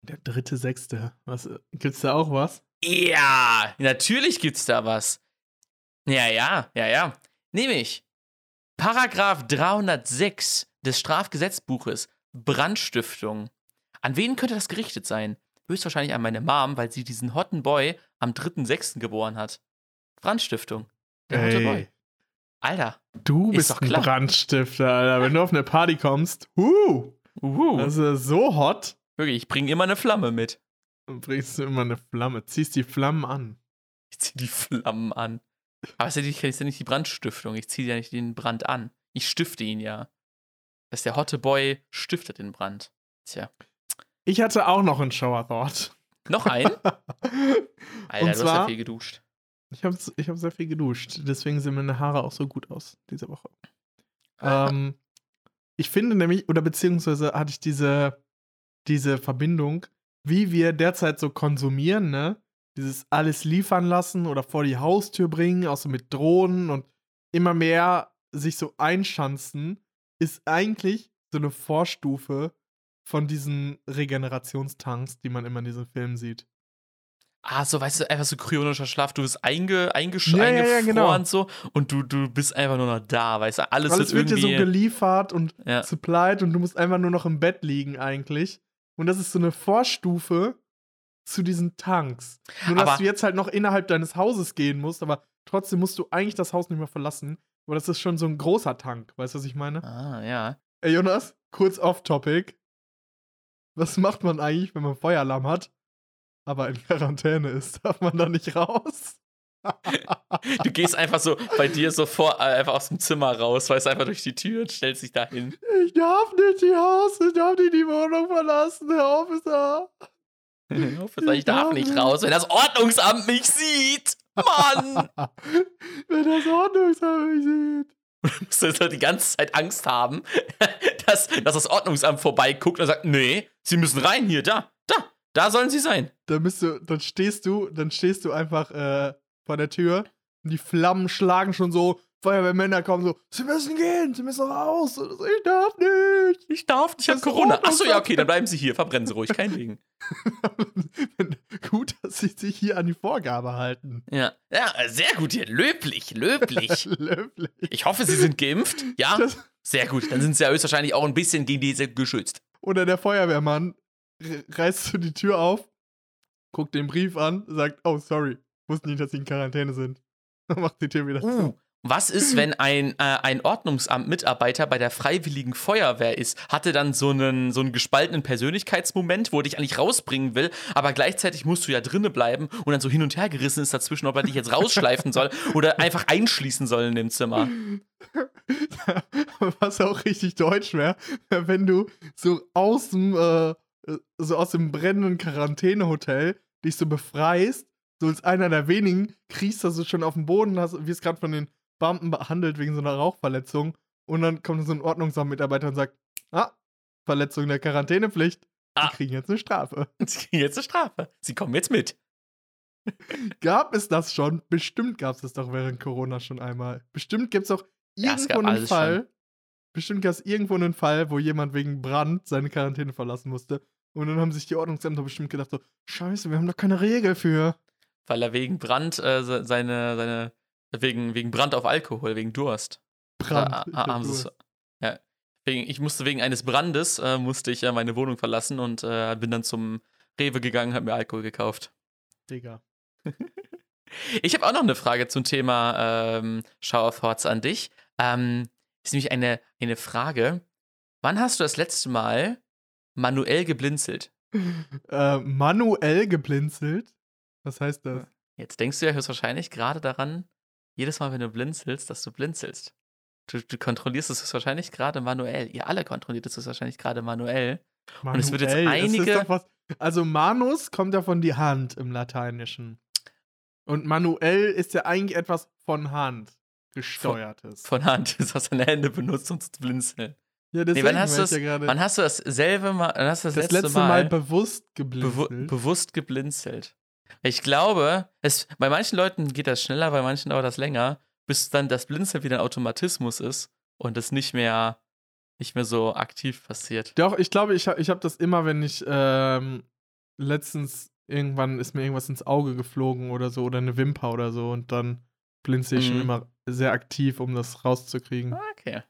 S2: der dritte, sechste. Was, gibt's da auch was?
S1: Ja, natürlich gibt's da was. Ja, ja, ja, ja. Nämlich Paragraph 306 des Strafgesetzbuches Brandstiftung. An wen könnte das gerichtet sein? Höchstwahrscheinlich an meine Mom, weil sie diesen hotten Boy am 3.6. geboren hat. Brandstiftung. Der hotte Boy. Alter.
S2: du
S1: Ist
S2: bist
S1: doch
S2: ein
S1: klar.
S2: Brandstifter, Alter. Wenn du auf eine Party kommst, huh,
S1: Uhu.
S2: das ist so hot,
S1: Wirklich, ich bringe immer eine Flamme mit.
S2: dann bringst du immer eine Flamme, ziehst die Flammen an.
S1: Ich ziehe die Flammen an. Aber es ist ja nicht, ist ja nicht die Brandstiftung. Ich ziehe ja nicht den Brand an. Ich stifte ihn ja. Das ist der hotte Boy stiftet den Brand. Tja.
S2: Ich hatte auch noch einen Shower Thought.
S1: Noch ein? *laughs* Alter,
S2: Und
S1: du hast ja
S2: zwar-
S1: viel geduscht.
S2: Ich habe ich hab sehr viel geduscht, deswegen sehen meine Haare auch so gut aus diese Woche. *laughs* ähm, ich finde nämlich, oder beziehungsweise hatte ich diese, diese Verbindung, wie wir derzeit so konsumieren, ne? Dieses alles liefern lassen oder vor die Haustür bringen, auch so mit Drohnen und immer mehr sich so einschanzen, ist eigentlich so eine Vorstufe von diesen Regenerationstanks, die man immer in diesen Filmen sieht.
S1: Ah, so, weißt du, einfach so kryonischer Schlaf. Du bist einge, eingesch
S2: Ja, ja, ja,
S1: eingefroren
S2: genau.
S1: so und du, du bist einfach nur noch da, weißt du? Alles,
S2: Alles wird
S1: wird
S2: dir so geliefert und
S1: ja.
S2: supplied und du musst einfach nur noch im Bett liegen eigentlich. Und das ist so eine Vorstufe zu diesen Tanks. Nur, dass
S1: Aber-
S2: du jetzt halt noch innerhalb deines Hauses gehen musst, aber trotzdem musst du eigentlich das Haus nicht mehr verlassen. Aber das ist schon so ein großer Tank. Weißt du, was ich meine?
S1: Ah, ja.
S2: Ey, Jonas, kurz off-topic. Was macht man eigentlich, wenn man Feueralarm hat, aber in *laughs* Quarantäne ist? Darf man da nicht raus?
S1: Du gehst einfach so bei dir so vor, äh, einfach aus dem Zimmer raus, weißt einfach durch die Tür und stellst dich da hin.
S2: Ich darf nicht die Haus, ich darf nicht die Wohnung verlassen, Herr Officer. *laughs*
S1: Ich darf nicht raus, wenn das Ordnungsamt mich sieht. Mann! *laughs*
S2: Wenn das Ordnungsamt mich sieht.
S1: Du musst jetzt halt die ganze Zeit Angst haben, *laughs* dass, dass das Ordnungsamt vorbeiguckt und sagt, nee, Sie müssen rein hier, da, da, da sollen Sie sein.
S2: Dann bist du, dann stehst du, dann stehst du einfach äh, vor der Tür und die Flammen schlagen schon so, Feuerwehrmänner kommen so, sie müssen gehen, sie müssen raus. So, ich darf nicht.
S1: Ich darf nicht, ich habe
S2: Das
S1: Corona. Achso, ja, okay, dann bleiben Sie hier, verbrennen Sie ruhig, kein Ding. *laughs*
S2: Gut, dass sie sich hier an die Vorgabe halten.
S1: Ja, ja, sehr gut hier, löblich, löblich. *laughs*
S2: Löblich.
S1: Ich hoffe, Sie sind geimpft. Ja,
S2: Das,
S1: sehr gut. Dann sind Sie ja höchstwahrscheinlich auch ein bisschen gegen diese geschützt.
S2: oder der Feuerwehrmann reißt so die Tür auf, guckt den Brief an, sagt, oh, sorry, wussten nicht, dass sie in Quarantäne sind. Macht die Tür wieder zu.
S1: Was ist, wenn ein, äh, ein Ordnungsamt-Mitarbeiter bei der Freiwilligen Feuerwehr ist? Hatte dann so einen, so einen gespaltenen Persönlichkeitsmoment, wo er dich eigentlich rausbringen will, aber gleichzeitig musst du ja drinne bleiben und dann so hin und her gerissen ist dazwischen, ob er dich jetzt rausschleifen soll oder einfach einschließen soll in dem Zimmer.
S2: Was auch richtig deutsch wäre, wär, wenn du so aus dem, äh, so aus dem brennenden Quarantänehotel dich so befreist, so als einer der wenigen, kriegst du so schon auf dem Boden, hast, wirst gerade von den Beamten behandelt wegen so einer Rauchverletzung und dann kommt so ein Ordnungsamtmitarbeiter und sagt, ah, Verletzung der Quarantänepflicht,
S1: Ah.
S2: die kriegen jetzt eine Strafe. *laughs*
S1: Sie kriegen jetzt eine Strafe. Sie kommen jetzt mit.
S2: Gab es das schon? Bestimmt gab es das doch während Corona schon einmal. Bestimmt gibt es auch
S1: Ja,
S2: irgendwo
S1: gab
S2: einen Fall. Bestimmt gab es irgendwo einen Fall, wo jemand wegen Brand seine Quarantäne verlassen musste. Und dann haben sich die Ordnungsämter bestimmt gedacht: so, Scheiße, wir haben doch keine Regel für.
S1: Weil er wegen Brand äh, se- seine, seine, wegen, wegen Brand auf Alkohol, wegen Durst.
S2: Brand.
S1: Da, haben
S2: Durst.
S1: ja. Wegen, ich musste wegen eines Brandes, äh, musste ich äh, meine Wohnung verlassen und äh, bin dann zum Rewe gegangen, habe mir Alkohol gekauft.
S2: Digga. *laughs*
S1: Ich habe auch noch eine Frage zum Thema ähm, Shower Thoughts an dich. Ähm, ist nämlich eine, eine Frage. Wann hast du das letzte Mal manuell geblinzelt? *laughs*
S2: Äh, manuell geblinzelt. Was heißt das?
S1: Jetzt denkst du ja höchstwahrscheinlich gerade daran, jedes Mal, wenn du blinzelst, dass du blinzelst. Du, du kontrollierst es wahrscheinlich gerade manuell. Ihr alle kontrolliert es wahrscheinlich gerade manuell. Und es wird jetzt
S2: Manuell,
S1: einige-
S2: was- also Manus kommt ja von die Hand im Lateinischen. Und manuell ist ja eigentlich etwas von Hand gesteuertes.
S1: Von Hand, das hast deine Hände benutzt, um zu blinzeln.
S2: ja,
S1: Nee, wann hast
S2: ja
S1: Wann hast du dasselbe Mal, wann hast du das,
S2: das
S1: letzte,
S2: letzte Mal,
S1: Mal,
S2: bewusst
S1: bewu
S2: geblinzelt?
S1: bewusst geblinzelt? Ich glaube, es, bei manchen Leuten geht das schneller, bei manchen dauert das länger, bis dann das Blinzeln wieder ein Automatismus ist und es nicht mehr, nicht mehr so aktiv passiert.
S2: Doch, ich glaube, ich, ich habe das immer, wenn ich ähm, letztens irgendwann ist mir irgendwas ins Auge geflogen oder so oder eine Wimper oder so und dann blinze ich schon
S1: Mhm.
S2: immer sehr aktiv, um das rauszukriegen.
S1: Okay.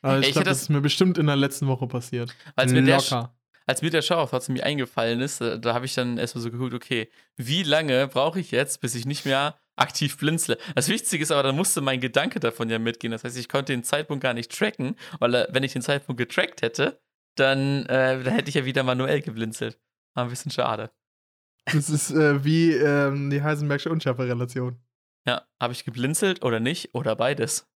S2: Aber ich
S1: ich
S2: glaube, das
S1: das-
S2: ist mir bestimmt in der letzten Woche passiert.
S1: Als mir,
S2: Locker.
S1: Als mir der Schau trotzdem mir eingefallen ist, da, da habe ich dann erstmal so geguckt, okay, wie lange brauche ich jetzt, bis ich nicht mehr aktiv blinzle? Das Wichtige ist aber, dann musste mein Gedanke davon ja mitgehen. Das heißt, ich konnte den Zeitpunkt gar nicht tracken, weil äh, wenn ich den Zeitpunkt getrackt hätte, dann, äh, dann hätte ich ja wieder manuell geblinzelt. War ein bisschen schade.
S2: Das ist äh, wie ähm, die Heisenbergsche Unschärferelation.
S1: Ja, habe ich geblinzelt oder nicht? Oder beides?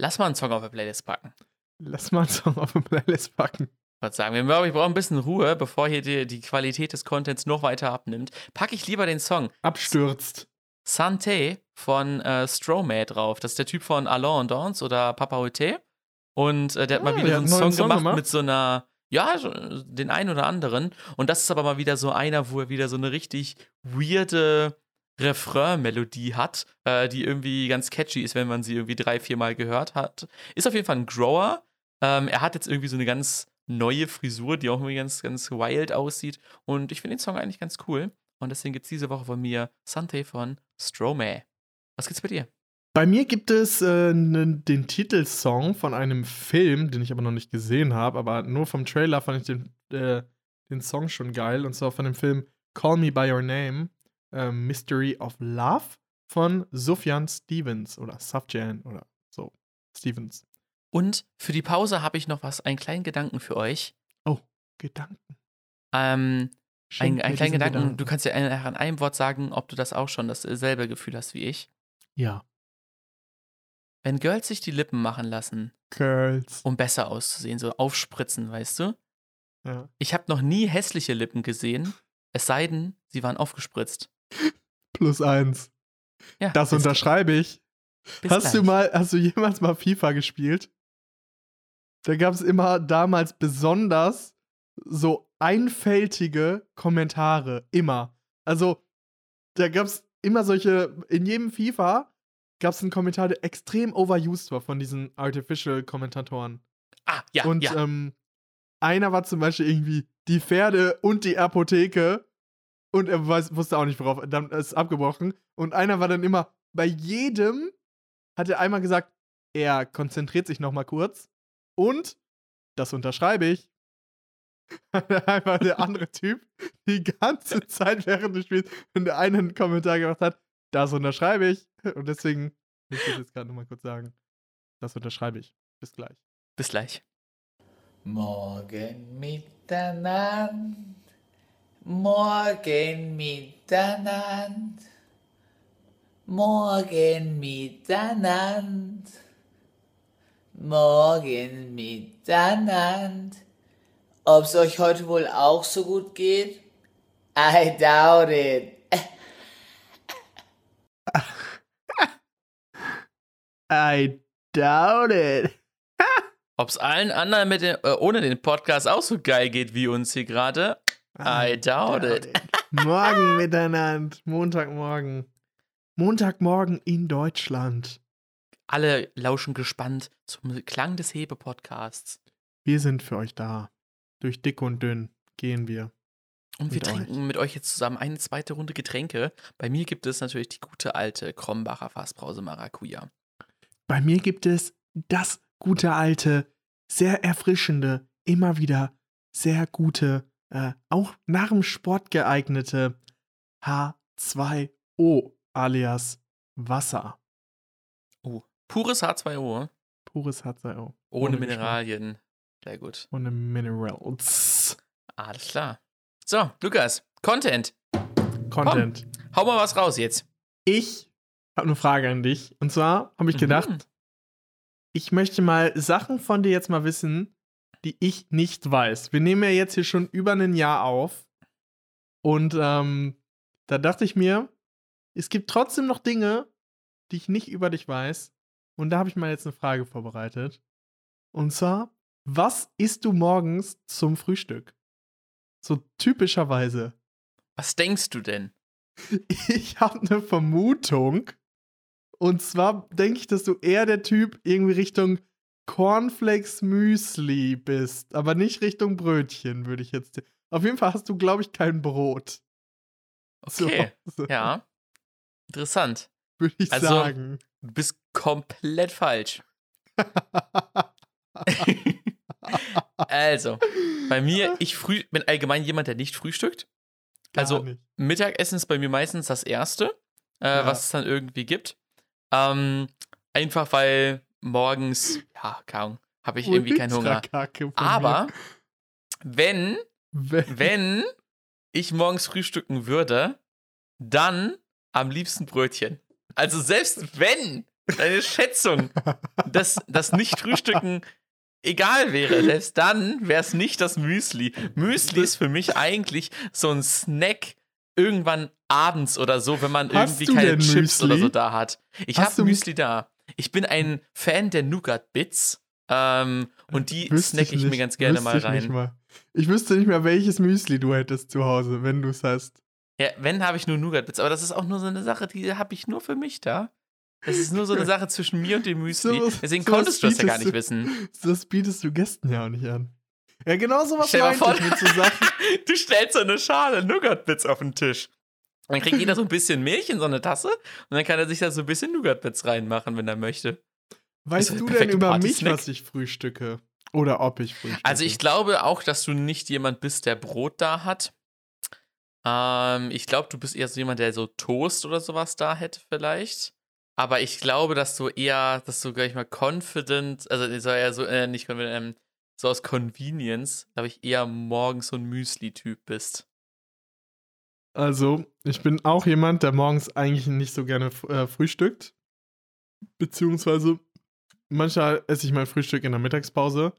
S1: Lass mal einen Song auf der Playlist packen.
S2: Lass mal einen Song auf den Playlist packen.
S1: Ich würde sagen, wir brauchen, ich brauche ein bisschen Ruhe, bevor hier die, die Qualität des Contents noch weiter abnimmt. Packe ich lieber den Song
S2: Abstürzt.
S1: Santé von äh, Stromae drauf. Das ist der Typ von Alain und Dance oder Papa Ote. Und äh, der hat
S2: Ah,
S1: mal wieder
S2: der
S1: so einen Song,
S2: Song
S1: gemacht,
S2: gemacht?
S1: mit so einer, ja, den einen oder anderen. Und das ist aber mal wieder so einer, wo er wieder so eine richtig weirde Refrain-Melodie hat, äh, die irgendwie ganz catchy ist, wenn man sie irgendwie drei, vier Mal gehört hat. Ist auf jeden Fall ein Grower. Ähm, er hat jetzt irgendwie so eine ganz neue Frisur, die auch irgendwie ganz, ganz wild aussieht. Und ich finde den Song eigentlich ganz cool. Und deswegen gibt es diese Woche von mir Sante von Stromae. Was gibt's bei dir?
S2: Bei mir gibt es äh, nen- den Titelsong von einem Film, den ich aber noch nicht gesehen habe, aber nur vom Trailer fand ich den, äh, den Song schon geil. Und zwar von dem Film Call Me By Your Name, äh, Mystery of Love von Sufjan Stevens oder Sufjan oder so. Stevens.
S1: Und für die Pause habe ich noch was, einen kleinen Gedanken für euch.
S2: Gedanken.
S1: Ähm, ein, einen kleinen
S2: diesen
S1: Gedanken. Du kannst ja an einem Wort sagen, ob du das auch schon dasselbe Gefühl hast wie ich.
S2: Ja.
S1: Wenn Girls sich die Lippen machen lassen,
S2: Girls.
S1: um besser auszusehen, so aufspritzen, weißt du?
S2: Ja.
S1: Ich habe noch nie hässliche Lippen gesehen, es sei denn, sie waren aufgespritzt. *laughs*
S2: Plus eins.
S1: Ja,
S2: Das unterschreibe ich.
S1: bis
S2: Hast du
S1: gleich.
S2: mal, hast du jemals mal FIFA gespielt? Da gab es immer damals besonders so einfältige Kommentare. Immer. Also, da gab es immer solche, in jedem FIFA gab es einen Kommentar, der extrem overused war von diesen Artificial-Kommentatoren.
S1: Ah, ja,
S2: und
S1: ja.
S2: ähm, einer war zum Beispiel irgendwie die Pferde und die Apotheke. Und er weiß, wusste auch nicht, worauf. Dann ist abgebrochen. Und einer war dann immer, bei jedem hat er einmal gesagt, er konzentriert sich noch mal kurz. Und, das unterschreibe ich, *laughs* einfach der andere Typ die ganze *laughs* Zeit während des Spiels und der eine einen Kommentar gemacht hat, das unterschreibe ich. Und deswegen will ich das jetzt gerade noch mal kurz sagen. Das unterschreibe ich. Bis gleich.
S1: Bis gleich.
S3: Morgen Mitternacht, morgen Mitternacht, morgen Mitternacht, morgen Mitternacht. Ob's euch heute wohl auch so gut geht? I doubt it. *laughs*
S2: I doubt it. *laughs*
S1: Ob es allen anderen mit dem, äh, ohne den Podcast auch so geil geht wie uns hier gerade? I doubt it.
S2: Morgen miteinander. Montagmorgen. Montagmorgen in Deutschland.
S1: Alle lauschen gespannt zum Klang des Hebe-Podcasts.
S2: Wir sind für euch da. Durch dick und dünn gehen wir.
S1: Und wir
S2: Mit
S1: trinken mit euch jetzt zusammen eine zweite Runde Getränke. Bei mir gibt es natürlich die gute alte Krombacher Fassbrause Maracuja.
S2: Bei mir gibt es das gute alte, sehr erfrischende, immer wieder sehr gute, äh, auch nach dem Sport geeignete H2O alias Wasser.
S1: Pures H2O,
S2: Pures H2O.
S1: ohne,
S2: Ohne.
S1: Mineralien. Sehr gut.
S2: Ohne Minerals.
S1: Alles klar. So, Lukas, Content.
S2: Content.
S1: Hau mal was raus jetzt.
S2: Ich habe eine Frage an dich. Und zwar habe ich
S1: Mhm.
S2: gedacht, ich möchte mal Sachen von dir jetzt mal wissen, die ich nicht weiß. Wir nehmen ja jetzt hier schon über ein Jahr auf. Und ähm, da dachte ich mir, es gibt trotzdem noch Dinge, die ich nicht über dich weiß. Und da habe ich mal jetzt eine Frage vorbereitet. Und zwar, was isst du morgens zum Frühstück? So typischerweise.
S1: Was denkst du denn? *laughs*
S2: Ich habe eine Vermutung. Und zwar denke ich, dass du eher der Typ irgendwie Richtung Cornflakes Müsli bist, aber nicht Richtung Brötchen, würde ich jetzt. Auf jeden Fall hast du, glaube ich, kein Brot. *laughs*
S1: Okay, ja. Interessant.
S2: Würde ich
S1: Also-
S2: sagen.
S1: Du bist komplett falsch. *laughs* also, bei mir, ich früh, bin allgemein jemand, der nicht frühstückt.
S2: Gar
S1: also-
S2: nicht.
S1: Mittagessen ist bei mir meistens das Erste, äh,
S2: Ja.
S1: was es dann irgendwie gibt. Ähm, einfach weil morgens, ja, Ahnung, habe ich irgendwie keinen Hunger. Aber wenn.
S2: Wenn,
S1: wenn ich morgens frühstücken würde, dann am liebsten Brötchen. Also selbst wenn deine Schätzung, *laughs* dass das Nicht-Frühstücken egal wäre, selbst dann wäre es nicht das Müsli. Müsli ist für mich eigentlich so ein Snack irgendwann abends oder so, wenn man
S2: Hast
S1: irgendwie keine Chips
S2: Müsli?
S1: oder so da hat. Ich habe Müsli da. Ich bin ein Fan der Nougat-Bits. Ähm, und die
S2: Wüsste
S1: snack ich, mir
S2: nicht,
S1: ganz gerne mal
S2: ich
S1: rein.
S2: mal. Ich wüsste nicht mehr, welches Müsli du hättest zu Hause, wenn du es hast.
S1: Ja, wenn habe ich nur Nougat-Bits, aber das ist auch nur so eine Sache, die habe ich nur für mich da. Das ist nur so eine *laughs* Sache zwischen mir und dem Müsli.
S2: Sowas-
S1: Deswegen
S2: sowas
S1: konntest du das ja gar nicht
S2: du-
S1: wissen.
S2: Das bietest du Gästen ja auch nicht an. Ja, genau
S1: Stell dir
S2: meinte
S1: vor,
S2: ich mit so Sachen. *laughs*
S1: du stellst so eine Schale Nougat-Bits auf den Tisch. Dann kriegt jeder so ein bisschen Milch in so eine Tasse und dann kann er sich da so ein bisschen Nougat-Bits reinmachen, wenn er möchte.
S2: Weißt du denn über mich, was ich frühstücke? Oder ob ich frühstücke?
S1: Also ich glaube auch, dass du nicht jemand bist, der Brot da hat. Ähm, ich glaube, du bist eher so jemand, der so Toast oder sowas da hätte vielleicht. Aber ich glaube, dass du eher, dass du gleich mal confident, also so eher so, äh, nicht confident, ähm, so aus Convenience, glaube ich, eher morgens so ein Müsli-Typ bist.
S2: Also, ich bin auch jemand, der morgens eigentlich nicht so gerne äh, frühstückt. Beziehungsweise manchmal esse ich mein Frühstück in der Mittagspause.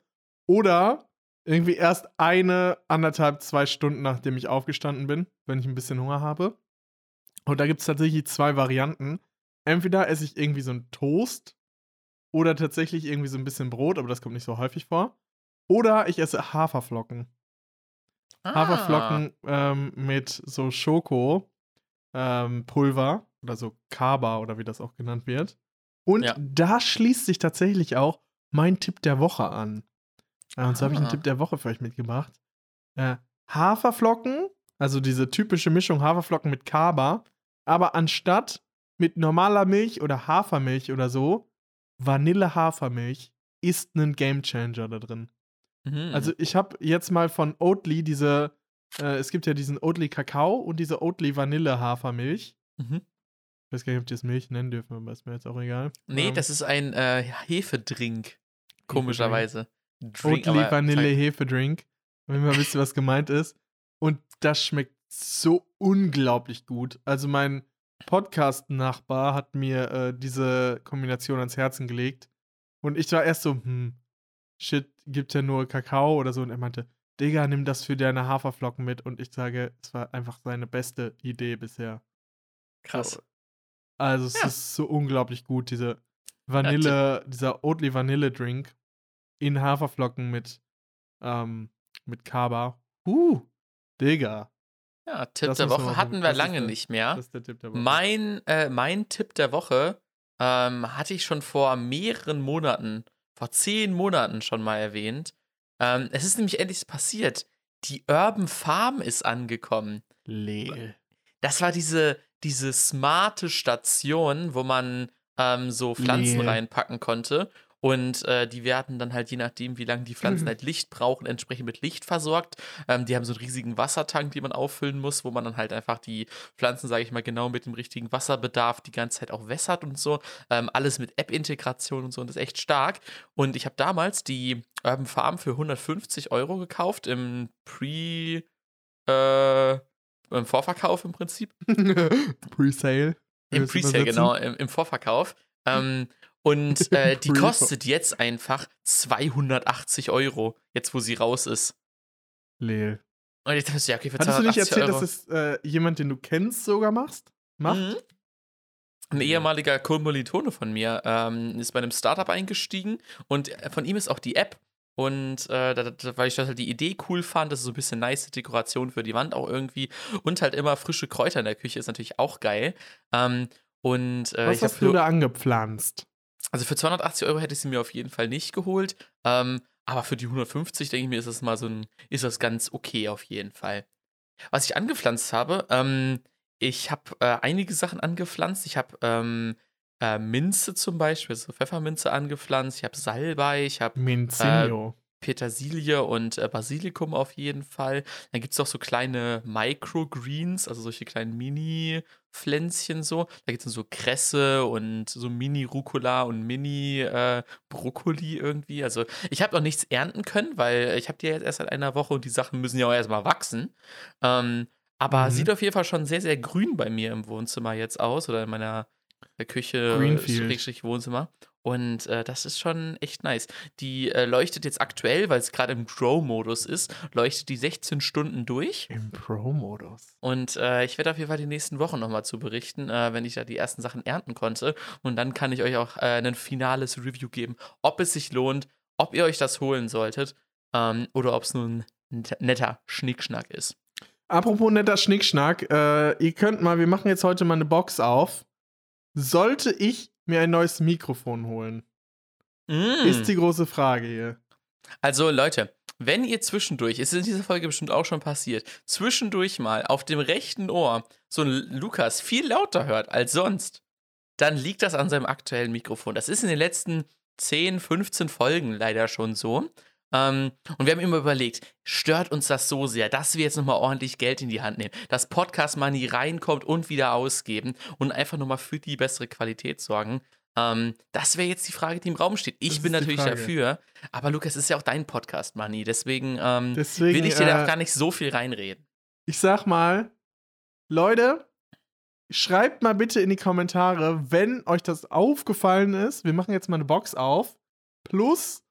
S2: Oder irgendwie erst eine, anderthalb, zwei Stunden, nachdem ich aufgestanden bin, wenn ich ein bisschen Hunger habe. Und da gibt es tatsächlich zwei Varianten. Entweder esse ich irgendwie so einen Toast oder tatsächlich irgendwie so ein bisschen Brot, aber das kommt nicht so häufig vor. Oder ich esse Haferflocken.
S1: Ah.
S2: Haferflocken ähm, mit so Schoko ähm, Pulver oder so Kaba oder wie das auch genannt wird. Und
S1: Ja.
S2: da schließt sich tatsächlich auch mein Tipp der Woche an. Äh, und so habe ich einen
S1: Ah.
S2: Tipp der Woche für euch mitgebracht. Äh, Haferflocken, also diese typische Mischung Haferflocken mit Kaba, aber anstatt mit normaler Milch oder Hafermilch oder so, Vanille-Hafermilch ist ein Gamechanger da drin.
S1: Mhm.
S2: Also ich habe jetzt mal von Oatly diese, äh, es gibt ja diesen Oatly Kakao und diese Oatly Vanille Hafermilch.
S1: mhm.
S2: Ich weiß gar nicht, ob die das Milch nennen dürfen, aber ist mir jetzt auch egal.
S1: Nee,
S2: Ähm,
S1: das ist ein äh, Hefedrink. Komischerweise. Drink,
S2: Oatly
S1: aber-
S2: Vanille Hefedrink. Wenn mal wisst, was gemeint ist. Und das schmeckt so unglaublich gut. Also mein Podcast-Nachbar hat mir äh, diese Kombination ans Herzen gelegt. Und ich war erst so, hm, shit, gibt ja nur Kakao oder so. Und er meinte, Digga, nimm das für deine Haferflocken mit. Und ich sage, es war einfach seine beste Idee bisher.
S1: Krass.
S2: So. Also es
S1: Ja.
S2: ist so unglaublich gut, diese Vanille, dieser Oatly Vanille Drink in Haferflocken mit, ähm, mit Kaba. Uh, Digga.
S1: Ja, Tipp
S2: Das
S1: der
S2: wir
S1: Woche hatten wir lange
S2: der-
S1: nicht mehr.
S2: Das ist der Tipp der Woche.
S1: Mein, äh, mein Tipp der Woche ähm, hatte ich schon vor mehreren Monaten, vor zehn Monaten schon mal erwähnt. Ähm, es ist nämlich endlich passiert. Die Urban Farm ist angekommen.
S2: Leel.
S1: Das war diese, diese smarte Station, wo man ähm, so Pflanzen
S2: Nee.
S1: reinpacken konnte. Und äh, die werden dann halt, je nachdem, wie lange die Pflanzen
S2: Mhm.
S1: halt Licht brauchen, entsprechend mit Licht versorgt. Ähm, die haben so einen riesigen Wassertank, den man auffüllen muss, wo man dann halt einfach die Pflanzen, sage ich mal, genau mit dem richtigen Wasserbedarf die ganze Zeit auch wässert und so. Ähm, alles mit App-Integration und so und das ist echt stark. Und ich habe damals die Urban Farm für 150 Euro gekauft im Pre- äh, im Vorverkauf im Prinzip. *laughs*
S2: Pre-Sale.
S1: Im Presale, genau, im, im Vorverkauf. Ähm, und *laughs* äh, die kostet jetzt einfach 280 Euro, jetzt wo sie raus ist.
S2: Leel.
S1: Und ich dachte, so, ja, okay, für
S2: Hattest du nicht
S1: 280
S2: erzählt,
S1: Euro.
S2: dass es äh, jemand, den du kennst, sogar machst? Macht?
S1: Mhm. Ein ehemaliger Kommilitone von mir ähm, ist bei einem Startup eingestiegen und äh, von ihm ist auch die App. Und äh, da, da, weil ich das halt die Idee cool fand, das ist so ein bisschen nice Dekoration für die Wand auch irgendwie. Und halt immer frische Kräuter in der Küche ist natürlich auch geil. Ähm, und äh,
S2: Was hast du da angepflanzt?
S1: Also für 280 Euro hätte ich sie mir auf jeden Fall nicht geholt. Ähm, aber für die 150, denke ich mir, ist das mal so ein, ist das ganz okay auf jeden Fall. Was ich angepflanzt habe, ähm, ich habe äh, einige Sachen angepflanzt. Ich habe ähm, äh, Minze zum Beispiel, so Pfefferminze angepflanzt. Ich habe Salbei, ich habe
S2: Minzinho.
S1: Petersilie und äh, Basilikum auf jeden Fall. Dann gibt es auch so kleine Microgreens, also solche kleinen Mini-Pflänzchen so. Da gibt es so Kresse und so Mini-Rucola und Mini-Brokkoli irgendwie. Also ich habe noch nichts ernten können, weil ich habe die jetzt erst seit einer Woche und die Sachen müssen ja auch erstmal wachsen. Ähm, aber
S2: Mhm.
S1: sieht auf jeden Fall schon sehr, sehr grün bei mir im Wohnzimmer jetzt aus oder in meiner äh, Küche,
S2: Greenfield.
S1: Wohnzimmer. Und äh, das ist schon echt nice. Die äh, leuchtet jetzt aktuell, weil es gerade im Grow-Modus ist, leuchtet die 16 Stunden durch.
S2: Im Pro-Modus.
S1: Und äh, ich werde auf jeden Fall die nächsten Wochen nochmal zu berichten, äh, wenn ich da die ersten Sachen ernten konnte. Und dann kann ich euch auch äh, ein finales Review geben, ob es sich lohnt, ob ihr euch das holen solltet ähm, oder ob es nur ein net- netter Schnickschnack ist.
S2: Apropos netter Schnickschnack, äh, ihr könnt mal, wir machen jetzt heute mal eine Box auf. Sollte ich mir ein neues Mikrofon holen?
S1: Mm.
S2: Ist die große Frage hier.
S1: Also Leute, wenn ihr zwischendurch, es ist in dieser Folge bestimmt auch schon passiert, zwischendurch mal auf dem rechten Ohr so ein Lukas viel lauter hört als sonst, dann liegt das an seinem aktuellen Mikrofon. Das ist in den letzten 10, 15 Folgen leider schon so. Ähm, und wir haben immer überlegt, stört uns das so sehr, dass wir jetzt nochmal ordentlich Geld in die Hand nehmen, dass Podcast Money reinkommt und wieder ausgeben und einfach nochmal für die bessere Qualität sorgen. Ähm, das wäre jetzt die Frage, die im Raum steht. Ich
S2: Das
S1: bin natürlich dafür, aber Lukas, es ist ja auch dein Podcast Money, deswegen, ähm,
S2: Deswegen,
S1: will ich dir da
S2: äh,
S1: auch gar nicht so viel reinreden.
S2: Ich sag mal, Leute, schreibt mal bitte in die Kommentare, wenn euch das aufgefallen ist. Wir machen jetzt mal eine Box auf. Plus,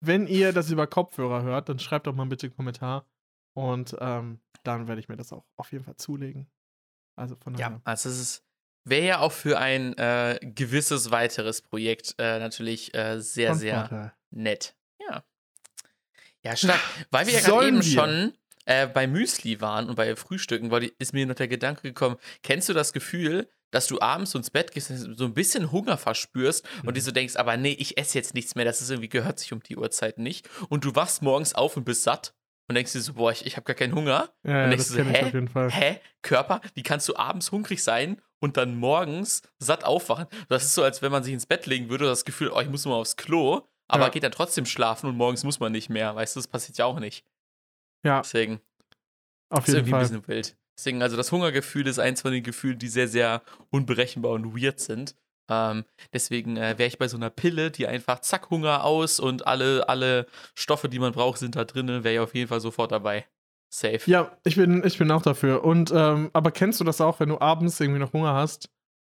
S2: wenn ihr das über Kopfhörer hört, dann schreibt doch mal bitte einen Kommentar. Und ähm, dann werde ich mir das auch auf jeden Fall zulegen. Also von daher.
S1: Ja, also es ist wäre ja auch für ein äh, gewisses weiteres Projekt äh, natürlich äh, sehr, sehr
S2: Vorteil.
S1: nett. Ja. Ja, stark. Weil wir ja gerade eben
S2: wir?
S1: schon äh, bei Müsli waren und bei Frühstücken, wollte, ist mir noch der Gedanke gekommen, kennst du das Gefühl, dass du abends so ins Bett gehst, so ein bisschen Hunger verspürst und
S2: Mhm.
S1: dir so denkst, aber nee, ich esse jetzt nichts mehr, das ist irgendwie, gehört sich um die Uhrzeit nicht. Und du wachst morgens auf und bist satt und denkst dir so, boah, ich, ich habe gar keinen Hunger.
S2: Ja, ja
S1: Und
S2: das
S1: denkst du,
S2: kenne ich
S1: hä?
S2: auf jeden Fall.
S1: Hä? Körper? Wie kannst du abends hungrig sein und dann morgens satt aufwachen? Das ist so, als wenn man sich ins Bett legen würde, das Gefühl, oh, ich muss mal aufs Klo, aber
S2: Ja.
S1: geht dann trotzdem schlafen und morgens muss man nicht mehr. Weißt du, das passiert ja auch nicht.
S2: Ja,
S1: Deswegen
S2: auf
S1: ist
S2: jeden
S1: irgendwie ein
S2: Fall.
S1: bisschen wild. Deswegen, also das Hungergefühl ist eins von den Gefühlen, die sehr, sehr unberechenbar und weird sind. Ähm, deswegen äh, wäre ich bei so einer Pille, die einfach zack, Hunger aus und alle, alle Stoffe, die man braucht, sind da drin, wäre ich auf jeden Fall sofort dabei. Safe.
S2: Ja, ich bin, ich bin auch dafür. Und, ähm, aber kennst du das auch, wenn du abends irgendwie noch Hunger hast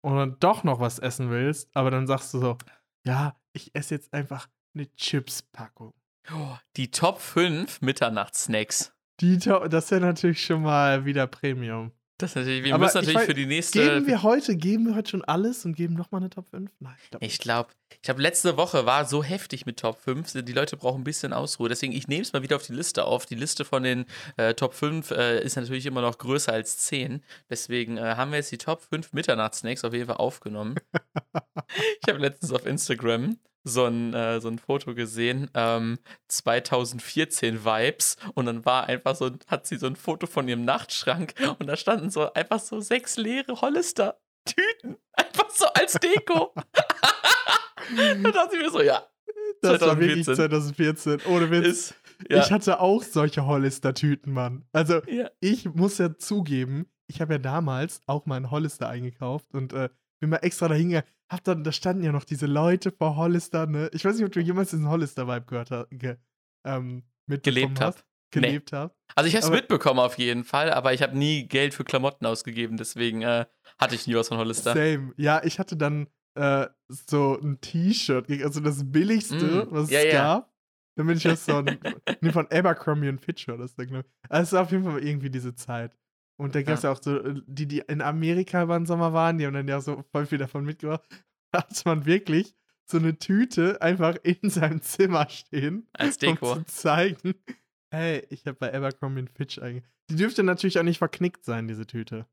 S2: und dann doch noch was essen willst, aber dann sagst du so, ja, ich esse jetzt einfach eine Chips-Packung.
S1: Oh, Die Top 5 Mitternachtssnacks.
S2: Die, das wäre natürlich schon mal wieder Premium.
S1: Das natürlich, wir
S2: Aber
S1: müssen
S2: ich
S1: natürlich
S2: weiß-
S1: für die nächste.
S2: Geben wir heute, geben wir heute schon alles und geben nochmal eine Top 5? Nein, ich glaube
S1: ich glaube, ich habe letzte Woche war so heftig mit Top 5. Die Leute brauchen ein bisschen Ausruhe. Deswegen, ich nehme es mal wieder auf die Liste auf. Die Liste von den äh, Top 5 äh, ist natürlich immer noch größer als 10. Deswegen äh, haben wir jetzt die Top 5 Mitternachtssnacks auf jeden Fall aufgenommen. *laughs* ich habe letztens auf Instagram so ein, äh, so ein Foto gesehen, ähm, 2014 Vibes und dann war einfach so, hat sie so ein Foto von ihrem Nachtschrank und da standen so einfach so sechs leere Hollister-Tüten, *laughs* einfach so als Deko. *laughs* da dachte ich mir so, ja,
S2: Das war wirklich
S1: 2014.
S2: 2014. Ohne Witz.
S1: ist, ja,
S2: Ich hatte auch solche Hollister-Tüten, Mann. Also,
S1: ja.
S2: ich muss ja zugeben, ich habe ja damals auch mal einen Hollister eingekauft und äh, bin mal extra dahin gegangen. Hab dann, da standen ja noch diese Leute vor Hollister, ne? Ich weiß nicht, ob du jemals diesen Hollister-Vibe gehört hast, ge, ähm, mitbekommen
S1: gelebt
S2: hast.
S1: habe.
S2: gelebt habe.
S1: Also ich habe es
S2: Aber-
S1: mitbekommen auf jeden Fall, aber ich habe nie Geld für Klamotten ausgegeben, deswegen äh, hatte ich nie was von Hollister.
S2: Same. Ja, ich hatte dann äh, so ein T-Shirt, also das billigste,
S1: Mm,
S2: was
S1: ja,
S2: es
S1: ja.
S2: gab. Damit ich das so ein, *laughs* nee, von Abercrombie und Fitch war das da, glaube ich. Also es war auf jeden Fall irgendwie diese Zeit. Und da gab es ja. auch so, äh, die, die in Amerika über den Sommer waren, die haben dann ja auch so voll viel davon mitgebracht. *laughs* Da hat man wirklich so eine Tüte einfach in seinem Zimmer stehen,
S1: Als
S2: um
S1: Deko.
S2: zu zeigen, hey, ich habe bei Abercrombie Fitch eigentlich. Die dürfte natürlich auch nicht verknickt sein, diese Tüte.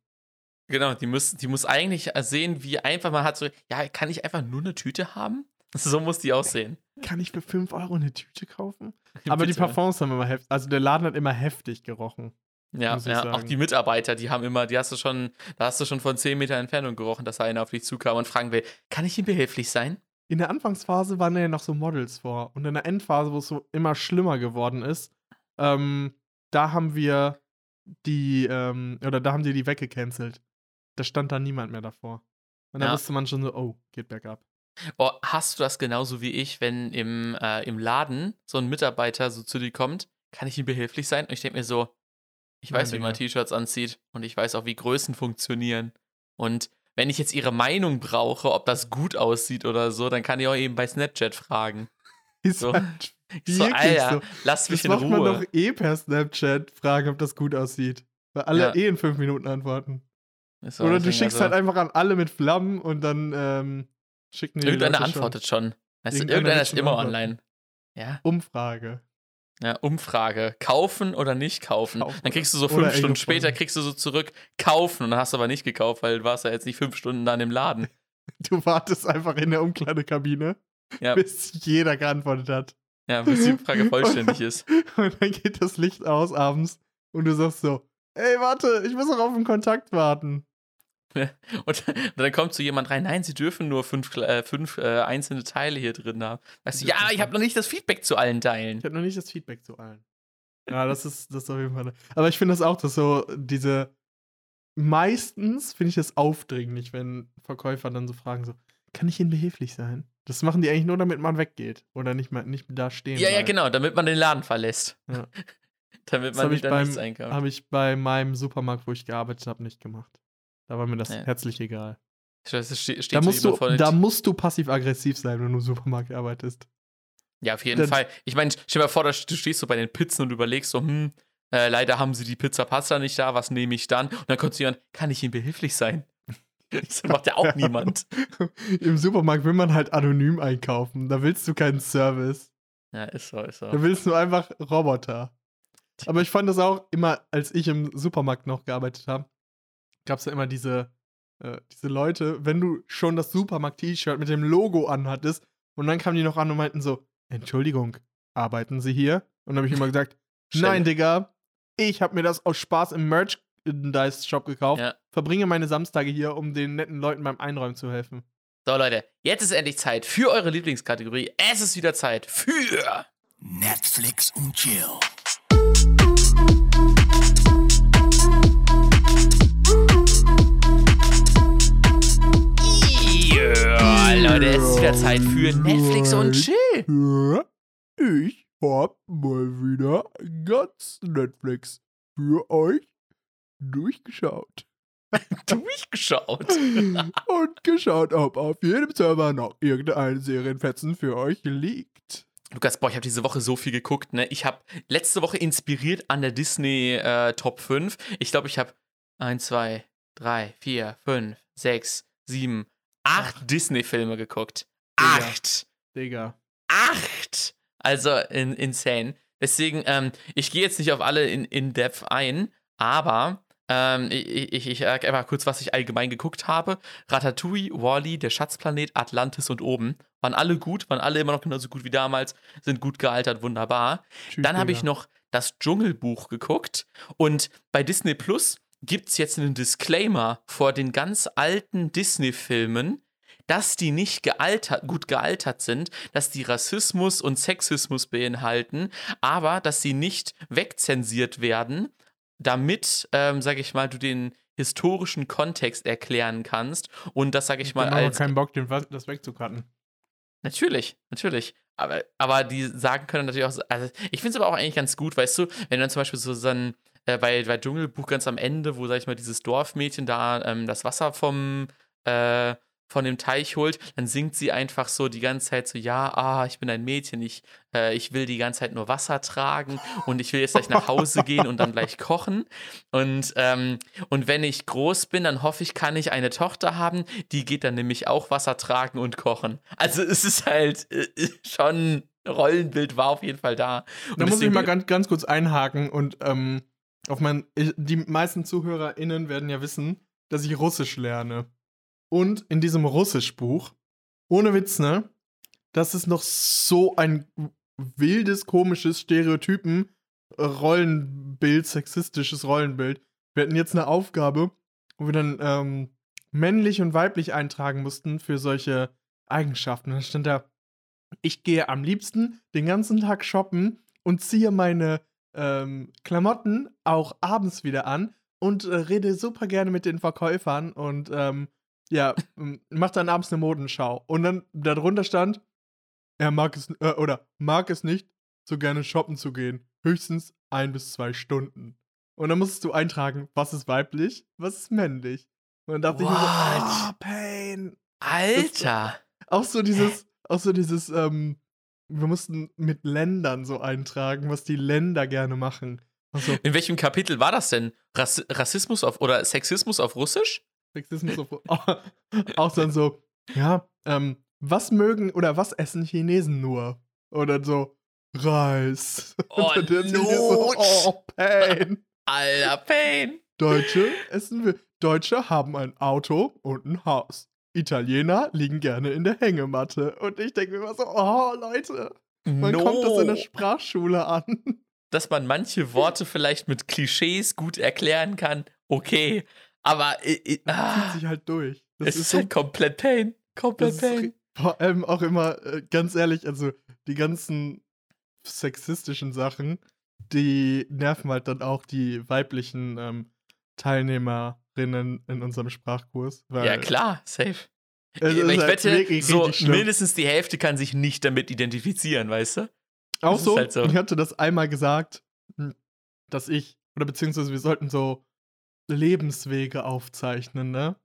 S1: Genau, die muss, die muss eigentlich sehen, wie einfach man hat so, ja, kann ich einfach nur eine Tüte haben? *laughs* So muss die aussehen.
S2: Kann ich für 5 Euro eine Tüte kaufen? Aber die
S1: Bitte.
S2: Parfums haben immer heftig, also der Laden hat immer heftig gerochen.
S1: Ja, ja auch die Mitarbeiter, die haben immer, die hast du schon, da hast du schon von 10 Meter Entfernung gerochen, dass einer auf dich zukam und fragen will, kann ich ihm behilflich sein?
S2: In der Anfangsphase waren da ja noch so Models vor. Und in der Endphase, wo es so immer schlimmer geworden ist, ähm, da haben wir die, ähm, oder da haben die die weggecancelt. Da stand da niemand mehr davor. Und da
S1: Ja.
S2: wusste man schon so, oh, geht bergab.
S1: Oh, hast du das genauso wie ich, wenn im, äh, im Laden so ein Mitarbeiter so zu dir kommt, kann ich ihm behilflich sein? Und ich denke mir so, ich weiß, wie man
S2: Digga.
S1: T-Shirts anzieht und ich weiß auch, wie Größen funktionieren. Und wenn ich jetzt ihre Meinung brauche, ob das gut aussieht oder so, dann kann ich auch eben bei Snapchat fragen.
S2: Ist
S1: So.
S2: halt
S1: Ich so, Alter,
S2: so.
S1: lass mich
S2: Das
S1: in
S2: macht man
S1: Ruhe.
S2: doch eh per Snapchat, fragen, ob das gut aussieht. Weil alle
S1: Ja.
S2: eh in fünf Minuten antworten.
S1: So,
S2: Oder du schickst
S1: also-
S2: halt einfach an alle mit Flammen und dann ähm, schicken die
S1: Irgendeiner
S2: Leute schon.
S1: antwortet schon. Weißt
S2: Irgendeiner
S1: irgendeiner ist immer online. Ja,
S2: Umfrage.
S1: Ja, Umfrage. Kaufen oder nicht kaufen.
S2: Kaufen
S1: dann kriegst du so fünf
S2: oder
S1: Stunden später, kriegst du so zurück, kaufen. Und dann hast du aber nicht gekauft, weil du warst ja jetzt nicht fünf Stunden dann im Laden. *laughs*
S2: Du wartest einfach in der Umkleidekabine,
S1: Ja,
S2: bis jeder geantwortet hat.
S1: ja bis die Frage *laughs* vollständig ist.
S2: Und dann geht das Licht aus abends und du sagst so, ey, warte, ich muss noch auf den Kontakt warten. *laughs*
S1: Und dann kommt so jemand rein, nein, sie dürfen nur fünf, äh, fünf äh, einzelne Teile hier drin haben. Weißt du,
S2: Das
S1: ja, ich habe noch nicht das Feedback zu allen Teilen.
S2: Ich habe noch nicht das Feedback zu allen. Ja, das ist, das ist auf jeden Fall. Aber ich finde das auch, dass so diese. Meistens finde ich das aufdringlich, wenn Verkäufer dann so fragen: so, kann ich Ihnen behilflich sein? Das machen die eigentlich nur, damit man weggeht oder nicht, mal, nicht da stehen
S1: Ja, ja,
S2: bleibt.
S1: genau, damit man den Laden verlässt.
S2: Ja. *laughs*
S1: damit
S2: Das
S1: man
S2: habe ich,
S1: wieder
S2: beim-
S1: nichts einkauft.
S2: hab ich bei meinem Supermarkt, wo ich gearbeitet habe, nicht gemacht. Da war mir das
S1: Ja.
S2: herzlich egal.
S1: Steht
S2: Da
S1: so
S2: musst, du,
S1: vor den-
S2: da musst du passiv-aggressiv sein, wenn du im Supermarkt arbeitest.
S1: Ja, auf jeden
S2: Dann-
S1: Fall. Ich meine, stell dir mal vor, du stehst so bei den Pizzen und überlegst so, hm, äh, leider haben sie die Pizza Pasta nicht da, was nehme ich dann? Und dann kommt so jemand, kann ich Ihnen behilflich sein? *laughs* Das macht ja auch niemand. *laughs*
S2: Im Supermarkt will man halt anonym einkaufen. Da willst du keinen Service.
S1: Ja, ist so, ist so.
S2: Da willst du einfach Roboter. Aber ich fand das auch immer, als ich im Supermarkt noch gearbeitet habe, gab es ja immer diese, äh, diese Leute, wenn du schon das Supermarkt-T-Shirt mit dem Logo anhattest und dann kamen die noch an und meinten so, Entschuldigung, arbeiten Sie hier? Und dann habe ich immer gesagt, *laughs* nein, Digga, ich habe mir das aus Spaß im Merchandise-Shop gekauft,
S1: Ja.
S2: verbringe meine Samstage hier, um den netten Leuten beim Einräumen zu helfen.
S1: So, Leute, jetzt ist endlich Zeit für eure Lieblingskategorie. Es ist wieder Zeit für.
S4: Netflix und Chill.
S1: Ja, Leute, es ist wieder Zeit für Netflix und Chill.
S2: Ja, ich hab mal wieder ganz Netflix für euch durchgeschaut. *laughs*
S1: Durchgeschaut. *laughs*
S2: Und geschaut, ob auf jedem Server noch irgendein Serienfetzen für euch liegt.
S1: Lukas, boah, ich habe diese Woche so viel geguckt, ne? Ich habe letzte Woche inspiriert an der Disney äh, Top 5. Ich glaube, ich habe 1, 2, 3, 4, 5, 6, 7, 8 Disney-Filme geguckt.
S2: Digga.
S1: Acht!
S2: Digga.
S1: Acht! Also in, insane. Deswegen, ähm, ich gehe jetzt nicht auf alle in, in Depth ein, aber ähm, ich, ich, ich sag einfach kurz, was ich allgemein geguckt habe. Ratatouille, Wally, der Schatzplanet, Atlantis und oben. Waren alle gut, waren alle immer noch genauso gut wie damals, sind gut gealtert, wunderbar.
S2: Tschüss,
S1: Dann habe ich noch das Dschungelbuch geguckt und bei Disney Plus gibt es jetzt einen Disclaimer vor den ganz alten Disney-Filmen, dass die nicht gealtert, gut gealtert sind, dass die Rassismus und Sexismus beinhalten, aber dass sie nicht wegzensiert werden, damit, ähm, sag ich mal, du den historischen Kontext erklären kannst und das, sag ich mal,
S2: Dann haben wir
S1: als
S2: keinen Bock, den, das wegzucutten.
S1: Natürlich, natürlich. Aber, aber die sagen können natürlich auch, so- also ich finde es aber auch eigentlich ganz gut, weißt du, wenn dann zum Beispiel so dann äh, bei, bei Dschungelbuch ganz am Ende, wo, sag ich mal, dieses Dorfmädchen da ähm, das Wasser vom, äh, von dem Teich holt, dann singt sie einfach so die ganze Zeit so, ja, ah, ich bin ein Mädchen, ich, äh, ich will die ganze Zeit nur Wasser tragen und ich will jetzt gleich nach Hause gehen und dann gleich kochen. Und, ähm, und wenn ich groß bin, dann hoffe ich, kann ich eine Tochter haben, die geht dann nämlich auch Wasser tragen und kochen. Also es ist halt äh, schon, Rollenbild war auf jeden Fall da. Und
S2: Da muss ich mal ganz, ganz kurz einhaken und ähm, auf mein, ich, die meisten ZuhörerInnen werden ja wissen, dass ich Russisch lerne. Und in diesem Russischbuch, ohne Witz, ne, das ist noch so ein wildes, komisches Stereotypen, Rollenbild, sexistisches Rollenbild. Wir hatten jetzt eine Aufgabe, wo wir dann ähm, männlich und weiblich eintragen mussten für solche Eigenschaften. Da stand da, ich gehe am liebsten den ganzen Tag shoppen und ziehe meine ähm, Klamotten auch abends wieder an und äh, rede super gerne mit den Verkäufern und ähm, ja, m- mach dann abends eine Modenschau. Und dann darunter stand, er mag es äh, oder mag es nicht, so gerne shoppen zu gehen. Höchstens ein bis zwei Stunden. Und dann musstest du eintragen, was ist weiblich, was ist männlich. Und dann dachte ich mir so,
S1: What?
S2: ah, Pain.
S1: Alter!
S2: Auch so dieses, auch so dieses, ähm, wir mussten mit Ländern so eintragen, was die Länder gerne machen. Also
S1: In welchem Kapitel war das denn? Rass Rassismus auf oder Sexismus auf Russisch?
S2: Sexismus auf, *laughs* auch dann so, ja, ähm, was mögen oder was essen Chinesen nur? Oder so, Reis. *laughs*
S1: Oh, Lutsch.
S2: oh, Pain. *laughs*
S1: Alter Pain!
S2: Deutsche essen wir. Deutsche haben ein Auto und ein Haus. Italiener liegen gerne in der Hängematte. Und ich denke mir immer so, oh, Leute, man
S1: no.
S2: kommt das in der Sprachschule an.
S1: Dass man manche Worte vielleicht mit Klischees gut erklären kann, okay. Aber äh, ah,
S2: zieht sich halt durch. Das
S1: es
S2: ist
S1: ist
S2: so
S1: halt komplett Pain. Komplett Pain.
S2: vor allem auch immer, äh, ganz ehrlich, also die ganzen sexistischen Sachen, die nerven halt dann auch die weiblichen ähm, Teilnehmerinnen in unserem Sprachkurs.
S1: Ja, klar, safe.
S2: es
S1: ich
S2: halt
S1: wette, so mindestens die Hälfte kann sich nicht damit identifizieren, weißt du?
S2: Auch
S1: das
S2: so,
S1: halt so.
S2: ich hatte das einmal gesagt, hm, dass ich, oder beziehungsweise wir sollten so Lebenswege aufzeichnen, ne?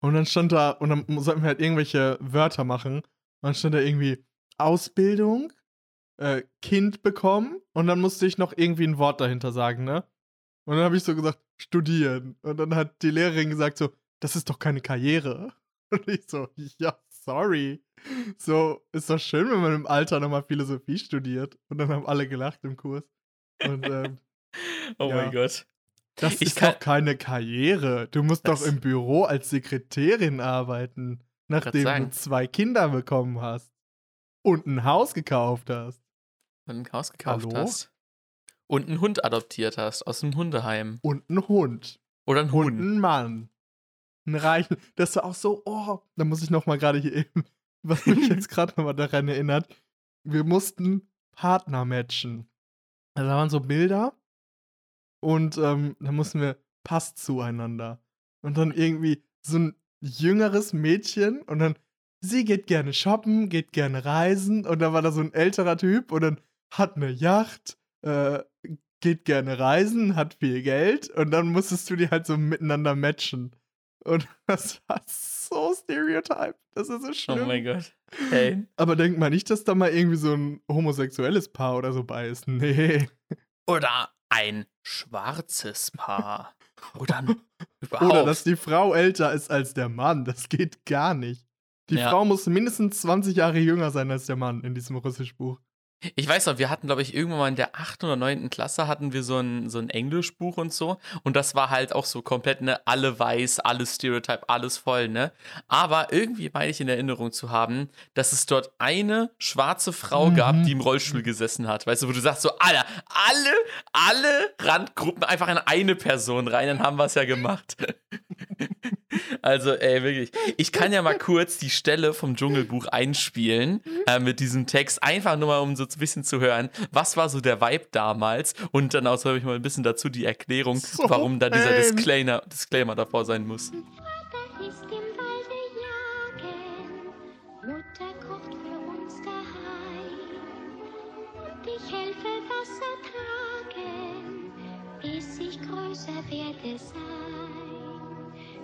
S2: Und dann stand da, und dann sollten wir halt irgendwelche Wörter machen. Und dann stand da irgendwie Ausbildung, äh, Kind bekommen und dann musste ich noch irgendwie ein Wort dahinter sagen, ne? Und dann habe ich so gesagt, studieren. Und dann hat die Lehrerin gesagt so, das ist doch keine Karriere. *laughs* Und ich so, ja, sorry. So, ist doch schön, wenn man im Alter nochmal Philosophie studiert. Und dann haben alle gelacht im Kurs. Und ähm, *laughs*
S1: Oh
S2: Ja.
S1: mein Gott.
S2: das
S1: Ich
S2: ist
S1: kann-
S2: doch keine Karriere. Du musst
S1: Das-
S2: doch im Büro als Sekretärin arbeiten, nachdem du zwei Kinder bekommen hast und ein Haus gekauft hast.
S1: Und ein Haus gekauft
S2: Hallo?
S1: hast. Und einen Hund adoptiert hast aus dem Hundeheim.
S2: Und ein Hund.
S1: Oder ein
S2: Und
S1: Hund.
S2: ein Mann. Ein Reichen. Das war auch so, oh, da muss ich noch mal gerade hier eben, *laughs* was mich jetzt *laughs* gerade noch mal daran erinnert. Wir mussten Partner matchen. Also da waren so Bilder und ähm, da mussten wir passt zueinander. Und dann irgendwie so ein jüngeres Mädchen und dann sie geht gerne shoppen, geht gerne reisen und dann war da so ein älterer Typ und dann hat eine Yacht, äh, geht gerne reisen, hat viel Geld und dann musstest du die halt so miteinander matchen. Und *laughs* das war so stereotype. Das ist so
S1: Oh
S2: schlimm.
S1: mein Gott. Hey.
S2: Aber denkt mal nicht, dass da mal irgendwie so ein homosexuelles Paar oder so bei ist. Nee.
S1: Oder ein schwarzes Paar. Oder *laughs* überhaupt.
S2: Oder dass die Frau älter ist als der Mann. Das geht gar nicht. Die
S1: Ja.
S2: Frau muss mindestens 20 Jahre jünger sein als der Mann in diesem Russischbuch.
S1: Ich weiß noch, wir hatten, glaube ich, irgendwann mal in der 8. oder 9. Klasse hatten wir so ein, so ein Englischbuch und so. Und das war halt auch so komplett, ne, alle weiß, alles Stereotype, alles voll, ne? Aber irgendwie meine ich in Erinnerung zu haben, dass es dort eine schwarze Frau
S2: Mhm.
S1: gab, die im Rollstuhl gesessen hat. Weißt du, wo du sagst so, Alter, alle, alle Randgruppen einfach in eine Person rein, dann haben wir es ja gemacht. *laughs* Also, ey, wirklich. Ich kann ja mal kurz die Stelle vom Dschungelbuch einspielen äh, mit diesem Text, einfach nur mal, um so ein bisschen zu hören, was war so der Vibe damals und dann auch habe ich mal ein bisschen dazu die Erklärung,
S2: so
S1: warum da dieser Disclaimer, Disclaimer davor sein muss.
S5: Wasser Tragen, bis ich größer werde sein.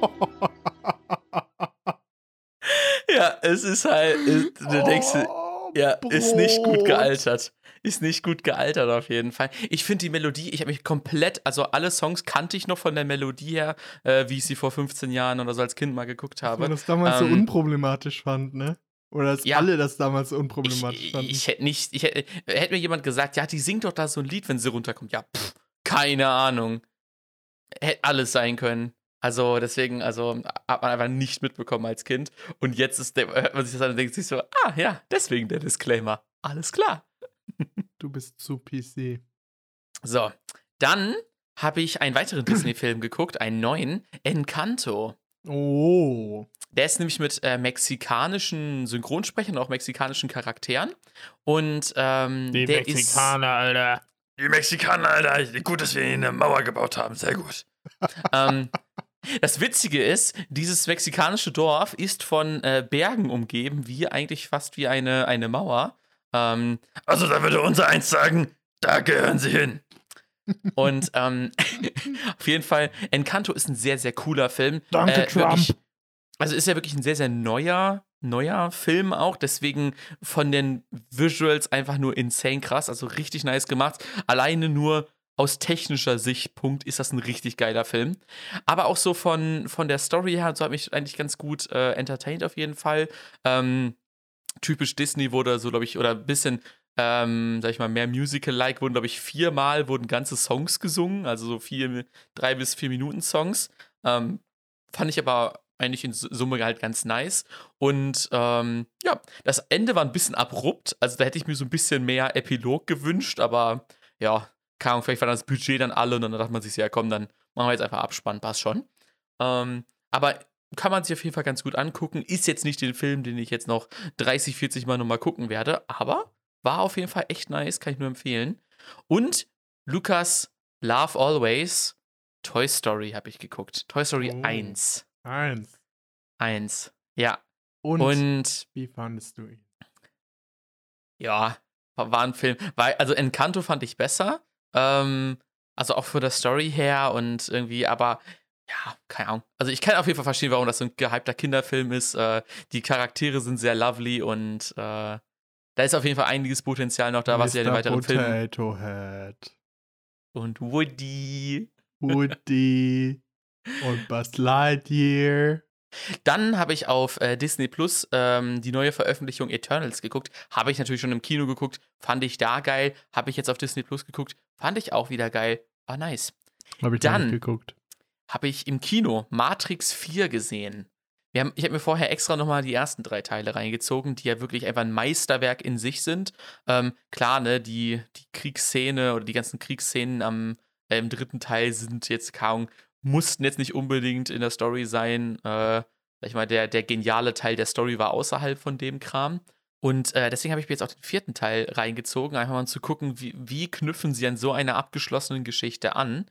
S5: *laughs*
S1: Ja, es ist halt, es- du denkst,
S2: Oh,
S1: ja, ist nicht gut
S2: Brot.
S1: gealtert. Ist nicht gut gealtert auf jeden Fall. Ich finde die Melodie, ich habe mich komplett, also alle Songs kannte ich noch von der Melodie her, äh, wie ich sie vor 15 Jahren oder so als Kind mal geguckt habe.
S2: man das damals
S1: Ähm,
S2: so unproblematisch fand, ne? Oder dass
S1: Ja.
S2: alle das damals so unproblematisch
S1: ich,
S2: fanden.
S1: ich hätte nicht, ich hätte, hätte mir jemand gesagt, ja, die singt doch da so ein Lied, wenn sie runterkommt. Ja, pff, keine Ahnung. Hätte alles sein können. Also deswegen, also hat man einfach nicht mitbekommen als Kind. Und jetzt ist der, hört man sich das an und denkt sich so, ah ja, deswegen der Disclaimer. Alles klar.
S2: du bist zu PC.
S1: So, dann habe ich einen weiteren Disney-Film geguckt, einen neuen, Encanto.
S2: Oh.
S1: Der ist nämlich mit äh, mexikanischen Synchronsprechern auch mexikanischen Charakteren. Und ähm,
S6: Die
S1: der
S6: Mexikaner, Alter.
S1: Die Mexikaner, Alter. Gut, dass wir ihnen eine Mauer gebaut haben. Sehr gut. *laughs* ähm, das Witzige ist, dieses mexikanische Dorf ist von äh, Bergen umgeben, wie eigentlich fast wie eine, eine Mauer. Ähm, also da würde unser eins sagen, da gehören sie hin. Und ähm, *laughs* auf jeden Fall, Encanto ist ein sehr, sehr cooler Film.
S2: Danke,
S1: Äh,
S2: Trump.
S1: wirklich- also ist ja wirklich ein sehr, sehr neuer, neuer Film auch. Deswegen von den Visuals einfach nur insane krass. Also richtig nice gemacht. Alleine nur aus technischer Sichtpunkt ist das ein richtig geiler Film. Aber auch so von, von der Story her, so hat mich eigentlich ganz gut äh, entertained auf jeden Fall. Ähm, typisch Disney wurde so, glaube ich, oder ein bisschen, ähm, sag ich mal, mehr Musical-like, wurden, glaube ich, viermal wurden ganze Songs gesungen, also so vier, drei bis vier Minuten Songs. Ähm, fand ich aber eigentlich in Summe halt ganz nice. Und ähm, ja, das Ende war ein bisschen abrupt. Also da hätte ich mir so ein bisschen mehr Epilog gewünscht, aber ja, keine Ahnung, vielleicht war das Budget dann alle und dann dachte man sich, ja komm, dann machen wir jetzt einfach Abspann, passt schon. Ähm, aber kann man sich auf jeden Fall ganz gut angucken. Ist jetzt nicht den Film, den ich jetzt noch 30, 40 Mal nochmal gucken werde, aber war auf jeden Fall echt nice, kann ich nur empfehlen. Und Lukas Love Always, Toy Story habe ich geguckt. Toy Story
S2: Oh.
S1: 1.
S2: Eins.
S1: 1. Ja.
S2: Und,
S1: Und
S2: wie fandest du ihn?
S1: ja, war war ein Film. Weil, also Encanto fand ich besser. Ähm, also auch für der Story her und irgendwie, aber ja, keine Ahnung. Also ich kann auf jeden Fall verstehen, warum das so ein gehypter Kinderfilm ist. Äh, die Charaktere sind sehr lovely und äh, da ist auf jeden Fall einiges Potenzial noch da, was ja in den
S2: Mr.
S1: weiteren Filmen.
S2: Potato Head.
S1: Und Woody.
S2: Woody und Buzz Lightyear.
S1: Dann habe ich auf äh, Disney Plus ähm, die neue Veröffentlichung Eternals geguckt. Habe ich natürlich schon im Kino geguckt. Fand ich da geil. Habe ich jetzt auf Disney Plus geguckt. Fand ich auch wieder geil. War nice.
S2: Habe ich
S1: Dann-
S2: geguckt.
S1: habe ich im Kino Matrix 4 gesehen. Wir haben, ich habe mir vorher extra nochmal die ersten drei Teile reingezogen, die ja wirklich einfach ein Meisterwerk in sich sind. Ähm, klar, ne, die, die Kriegsszene oder die ganzen Kriegsszenen am, äh, im dritten Teil sind jetzt kaum, mussten jetzt nicht unbedingt in der Story sein. Äh, sag ich mal, der, der geniale Teil der Story war außerhalb von dem Kram. Und äh, deswegen habe ich mir jetzt auch den vierten Teil reingezogen, einfach mal zu gucken, wie, wie knüpfen sie an so einer abgeschlossenen Geschichte an.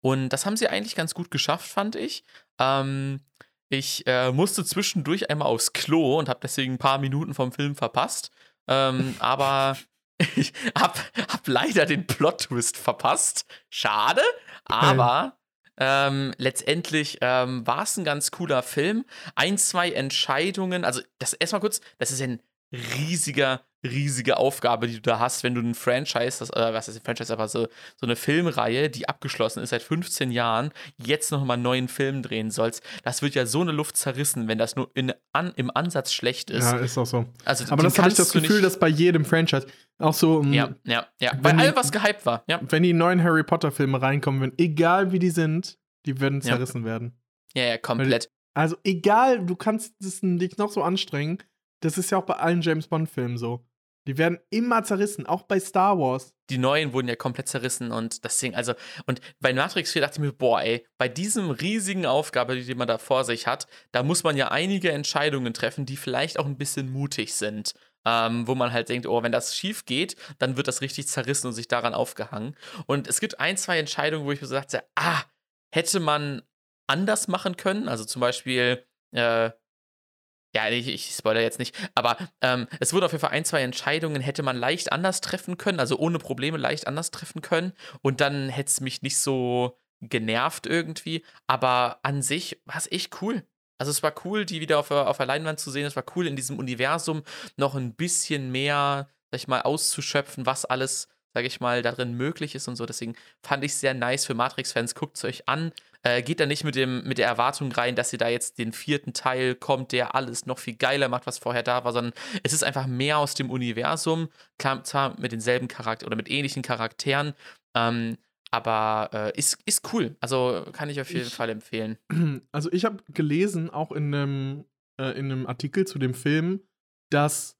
S1: Und das haben sie eigentlich ganz gut geschafft, fand ich. Ähm, ich äh, musste zwischendurch einmal aufs Klo und habe deswegen ein paar Minuten vom Film verpasst. Ähm, *laughs* aber ich habe hab leider den Plot-Twist verpasst. Schade, aber ähm, letztendlich ähm, war es ein ganz cooler Film. Ein, zwei Entscheidungen, also das erstmal kurz, das ist ein riesiger, riesige Aufgabe, die du da hast, wenn du ein Franchise, das, äh, was ist ein Franchise, aber so, so eine Filmreihe, die abgeschlossen ist seit 15 Jahren, jetzt noch mal einen neuen Film drehen sollst. Das wird ja so eine Luft zerrissen, wenn das nur in, an, im Ansatz schlecht ist.
S2: Ja, ist auch so.
S1: also,
S2: Aber das habe ich das Gefühl, dass bei jedem Franchise auch so, mh,
S1: Ja, ja, ja.
S2: Wenn
S1: Bei allem, was gehypt war, ja.
S2: wenn die neuen Harry Potter Filme reinkommen, wenn, egal wie die sind, die werden
S1: Ja.
S2: zerrissen werden.
S1: Ja, ja, komplett.
S2: Also egal, du kannst dich noch so anstrengen. Das ist ja auch bei allen James Bond Filmen so. Die werden immer zerrissen, auch bei Star Wars.
S1: die neuen wurden ja komplett zerrissen und deswegen, also, und bei Matrix 4 dachte ich mir, boah, ey, bei diesem riesigen Aufgabe, die man da vor sich hat, da muss man ja einige Entscheidungen treffen, die vielleicht auch ein bisschen mutig sind. Ähm, wo man halt denkt, oh, wenn das schief geht, dann wird das richtig zerrissen und sich daran aufgehangen. Und es gibt ein, zwei Entscheidungen, wo ich mir so dachte, ah, hätte man anders machen können. Also zum Beispiel, äh, Ja, ich, ich spoiler jetzt nicht, aber ähm, es wurden auf jeden Fall ein, zwei Entscheidungen, hätte man leicht anders treffen können, also ohne Probleme leicht anders treffen können. Und dann hätte es mich nicht so genervt irgendwie. Aber an sich war es echt cool. Also es war cool, die wieder auf, auf der Leinwand zu sehen. Es war cool, in diesem Universum noch ein bisschen mehr, sag ich mal, auszuschöpfen, was alles, sag ich mal, darin möglich ist und so. Deswegen fand ich es sehr nice für Matrix-Fans. Guckt es euch an. Äh, geht da nicht mit, dem, mit der Erwartung rein, dass ihr da jetzt den vierten Teil kommt, der alles noch viel geiler macht, was vorher da war, sondern es ist einfach mehr aus dem Universum. Klar, zwar mit denselben Charakteren oder mit ähnlichen Charakteren, ähm, aber äh, ist, ist cool. Also kann ich auf jeden
S2: Ich-
S1: Fall empfehlen. *clears throat*
S2: Also ich habe gelesen, auch in einem, äh, in einem Artikel zu dem Film, dass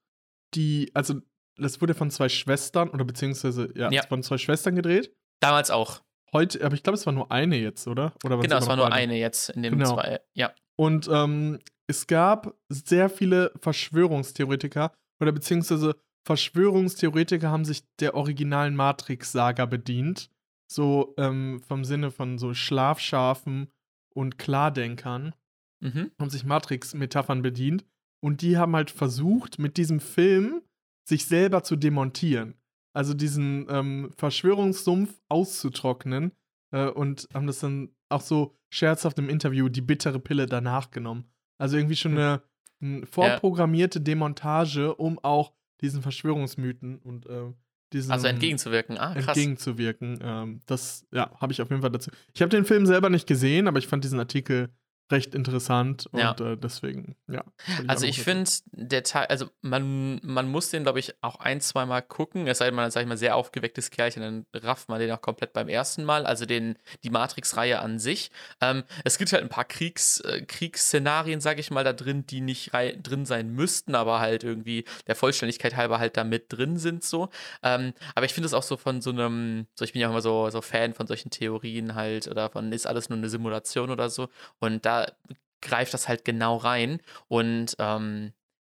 S2: die, also das wurde von zwei Schwestern oder beziehungsweise ja,
S1: Ja.
S2: von zwei Schwestern gedreht.
S1: Damals auch.
S2: Heute, aber ich glaube, es war nur eine jetzt, oder? oder
S1: Genau, es war nur
S2: beide?
S1: eine jetzt in dem
S2: Genau.
S1: zwei. Ja.
S2: Und ähm, es gab sehr viele Verschwörungstheoretiker oder beziehungsweise Verschwörungstheoretiker haben sich der originalen Matrix-Saga bedient. So ähm, vom Sinne von so Schlafschafen und Klardenkern
S1: Mhm.
S2: haben sich Matrix-Metaphern bedient. Und die haben halt versucht, mit diesem Film sich selber zu demontieren. Also diesen ähm, Verschwörungssumpf auszutrocknen. Äh, und haben das dann auch so scherzhaft im Interview die bittere Pille danach genommen. Also irgendwie schon eine, eine vorprogrammierte Demontage, um auch diesen Verschwörungsmythen und äh, diesen
S1: Also entgegenzuwirken. Ah, krass.
S2: entgegenzuwirken. Ähm, das ja, habe ich auf jeden Fall dazu. Ich habe den Film selber nicht gesehen, aber ich fand diesen Artikel recht interessant und
S1: Ja.
S2: äh, deswegen, ja. wollte
S1: Also ich finde, der Teil, also man, man muss den, glaube ich, auch ein, zwei Mal gucken. Es sei denn, man ist, sag ich mal, sehr aufgewecktes Kerlchen, dann rafft man den auch komplett beim ersten Mal. Also den, die Matrix-Reihe an sich. Ähm, es gibt halt ein paar Kriegs, äh, Kriegsszenarien, sage ich mal, da drin, die nicht drin sein müssten, aber halt irgendwie der Vollständigkeit halber halt da mit drin sind so. Ähm, aber ich finde es auch so von so einem, so ich bin ja auch immer so, so Fan von solchen Theorien halt oder von ist alles nur eine Simulation oder so. Und da greift das halt genau rein und ähm,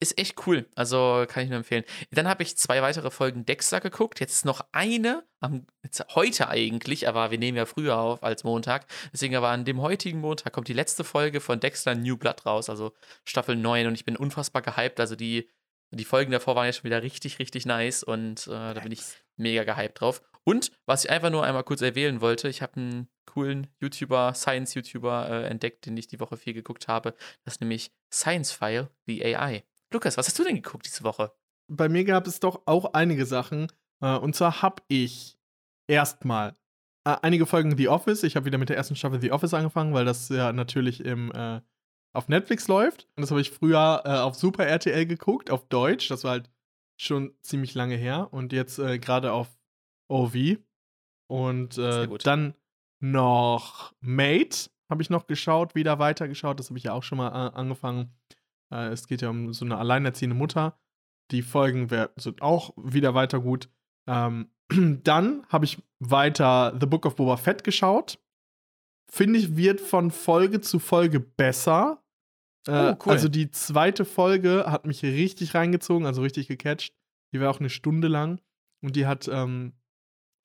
S1: ist echt cool. Also kann ich nur empfehlen. Dann habe ich zwei weitere Folgen Dexter geguckt. Jetzt ist noch eine, am, heute eigentlich, aber wir nehmen ja früher auf als Montag. Deswegen aber an dem heutigen Montag kommt die letzte Folge von Dexter New Blood raus, also Staffel 9 und ich bin unfassbar gehypt. Also die, die Folgen davor waren ja schon wieder richtig, richtig nice und äh, da bin ich mega gehypt drauf. Und was ich einfach nur einmal kurz erwähnen wollte, ich habe einen coolen YouTuber, Science-YouTuber äh, entdeckt, den ich die Woche viel geguckt habe. Das ist nämlich Science File, the AI. Lukas, was hast du denn geguckt diese Woche?
S2: Bei mir gab es doch auch einige Sachen. Äh, und zwar habe ich erstmal äh, einige Folgen The Office. Ich habe wieder mit der ersten Staffel The Office angefangen, weil das ja natürlich im, äh, auf Netflix läuft. Und das habe ich früher äh, auf Super RTL geguckt, auf Deutsch. Das war halt schon ziemlich lange her. Und jetzt äh, gerade auf OV. Und äh, dann noch Mate habe ich noch geschaut, wieder weitergeschaut. Das habe ich ja auch schon mal äh, angefangen. Äh, es geht ja um so eine alleinerziehende Mutter. Die Folgen sind auch wieder weiter gut. Ähm, *clears throat* dann habe ich weiter The Book of Boba Fett geschaut. Finde ich, wird von Folge zu Folge besser. Äh,
S1: Oh, cool.
S2: Also die zweite Folge hat mich richtig reingezogen, also richtig gecatcht. Die war auch eine Stunde lang. Und die hat ähm,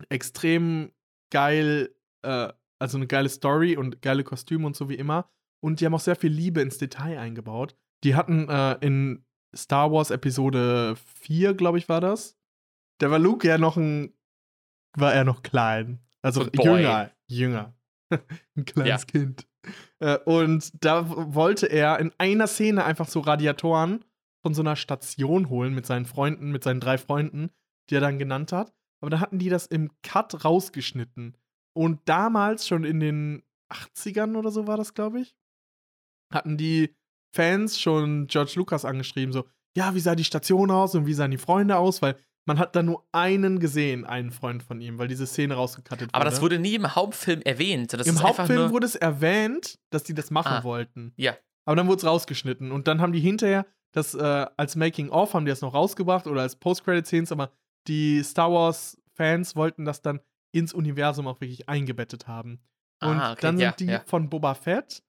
S2: extrem geil, äh, also eine geile Story und geile Kostüme und so wie immer. Und die haben auch sehr viel Liebe ins Detail eingebaut. Die hatten äh, in Star Wars Episode 4, glaube ich, war das. Da war Luke ja noch ein, war er noch klein. Also
S1: Boy.
S2: jünger, jünger. *laughs* ein kleines
S1: Ja.
S2: Kind. Äh, und da wollte er in einer Szene einfach so Radiatoren von so einer Station holen mit seinen Freunden, mit seinen drei Freunden, die er dann genannt hat. Aber da hatten die das im Cut rausgeschnitten. Und damals, schon in den 80ern oder so war das, glaube ich, hatten die Fans schon George Lucas angeschrieben, so, ja, wie sah die Station aus und wie sahen die Freunde aus, weil man hat da nur einen gesehen, einen Freund von ihm, weil diese Szene rausgekattet wurde.
S1: Aber das wurde nie im Hauptfilm erwähnt. Das
S2: Im Hauptfilm wurde es erwähnt, dass die das machen
S1: Ah.
S2: wollten.
S1: Ja.
S2: Aber dann wurde es rausgeschnitten. Und dann haben die hinterher das äh, als Making-of, haben die das noch rausgebracht oder als Post-Credit-Scenes, aber die Star Wars-Fans wollten das dann ins Universum auch wirklich eingebettet haben. Und
S1: Ah, okay,
S2: dann sind
S1: ja,
S2: die
S1: ja.
S2: von Boba Fett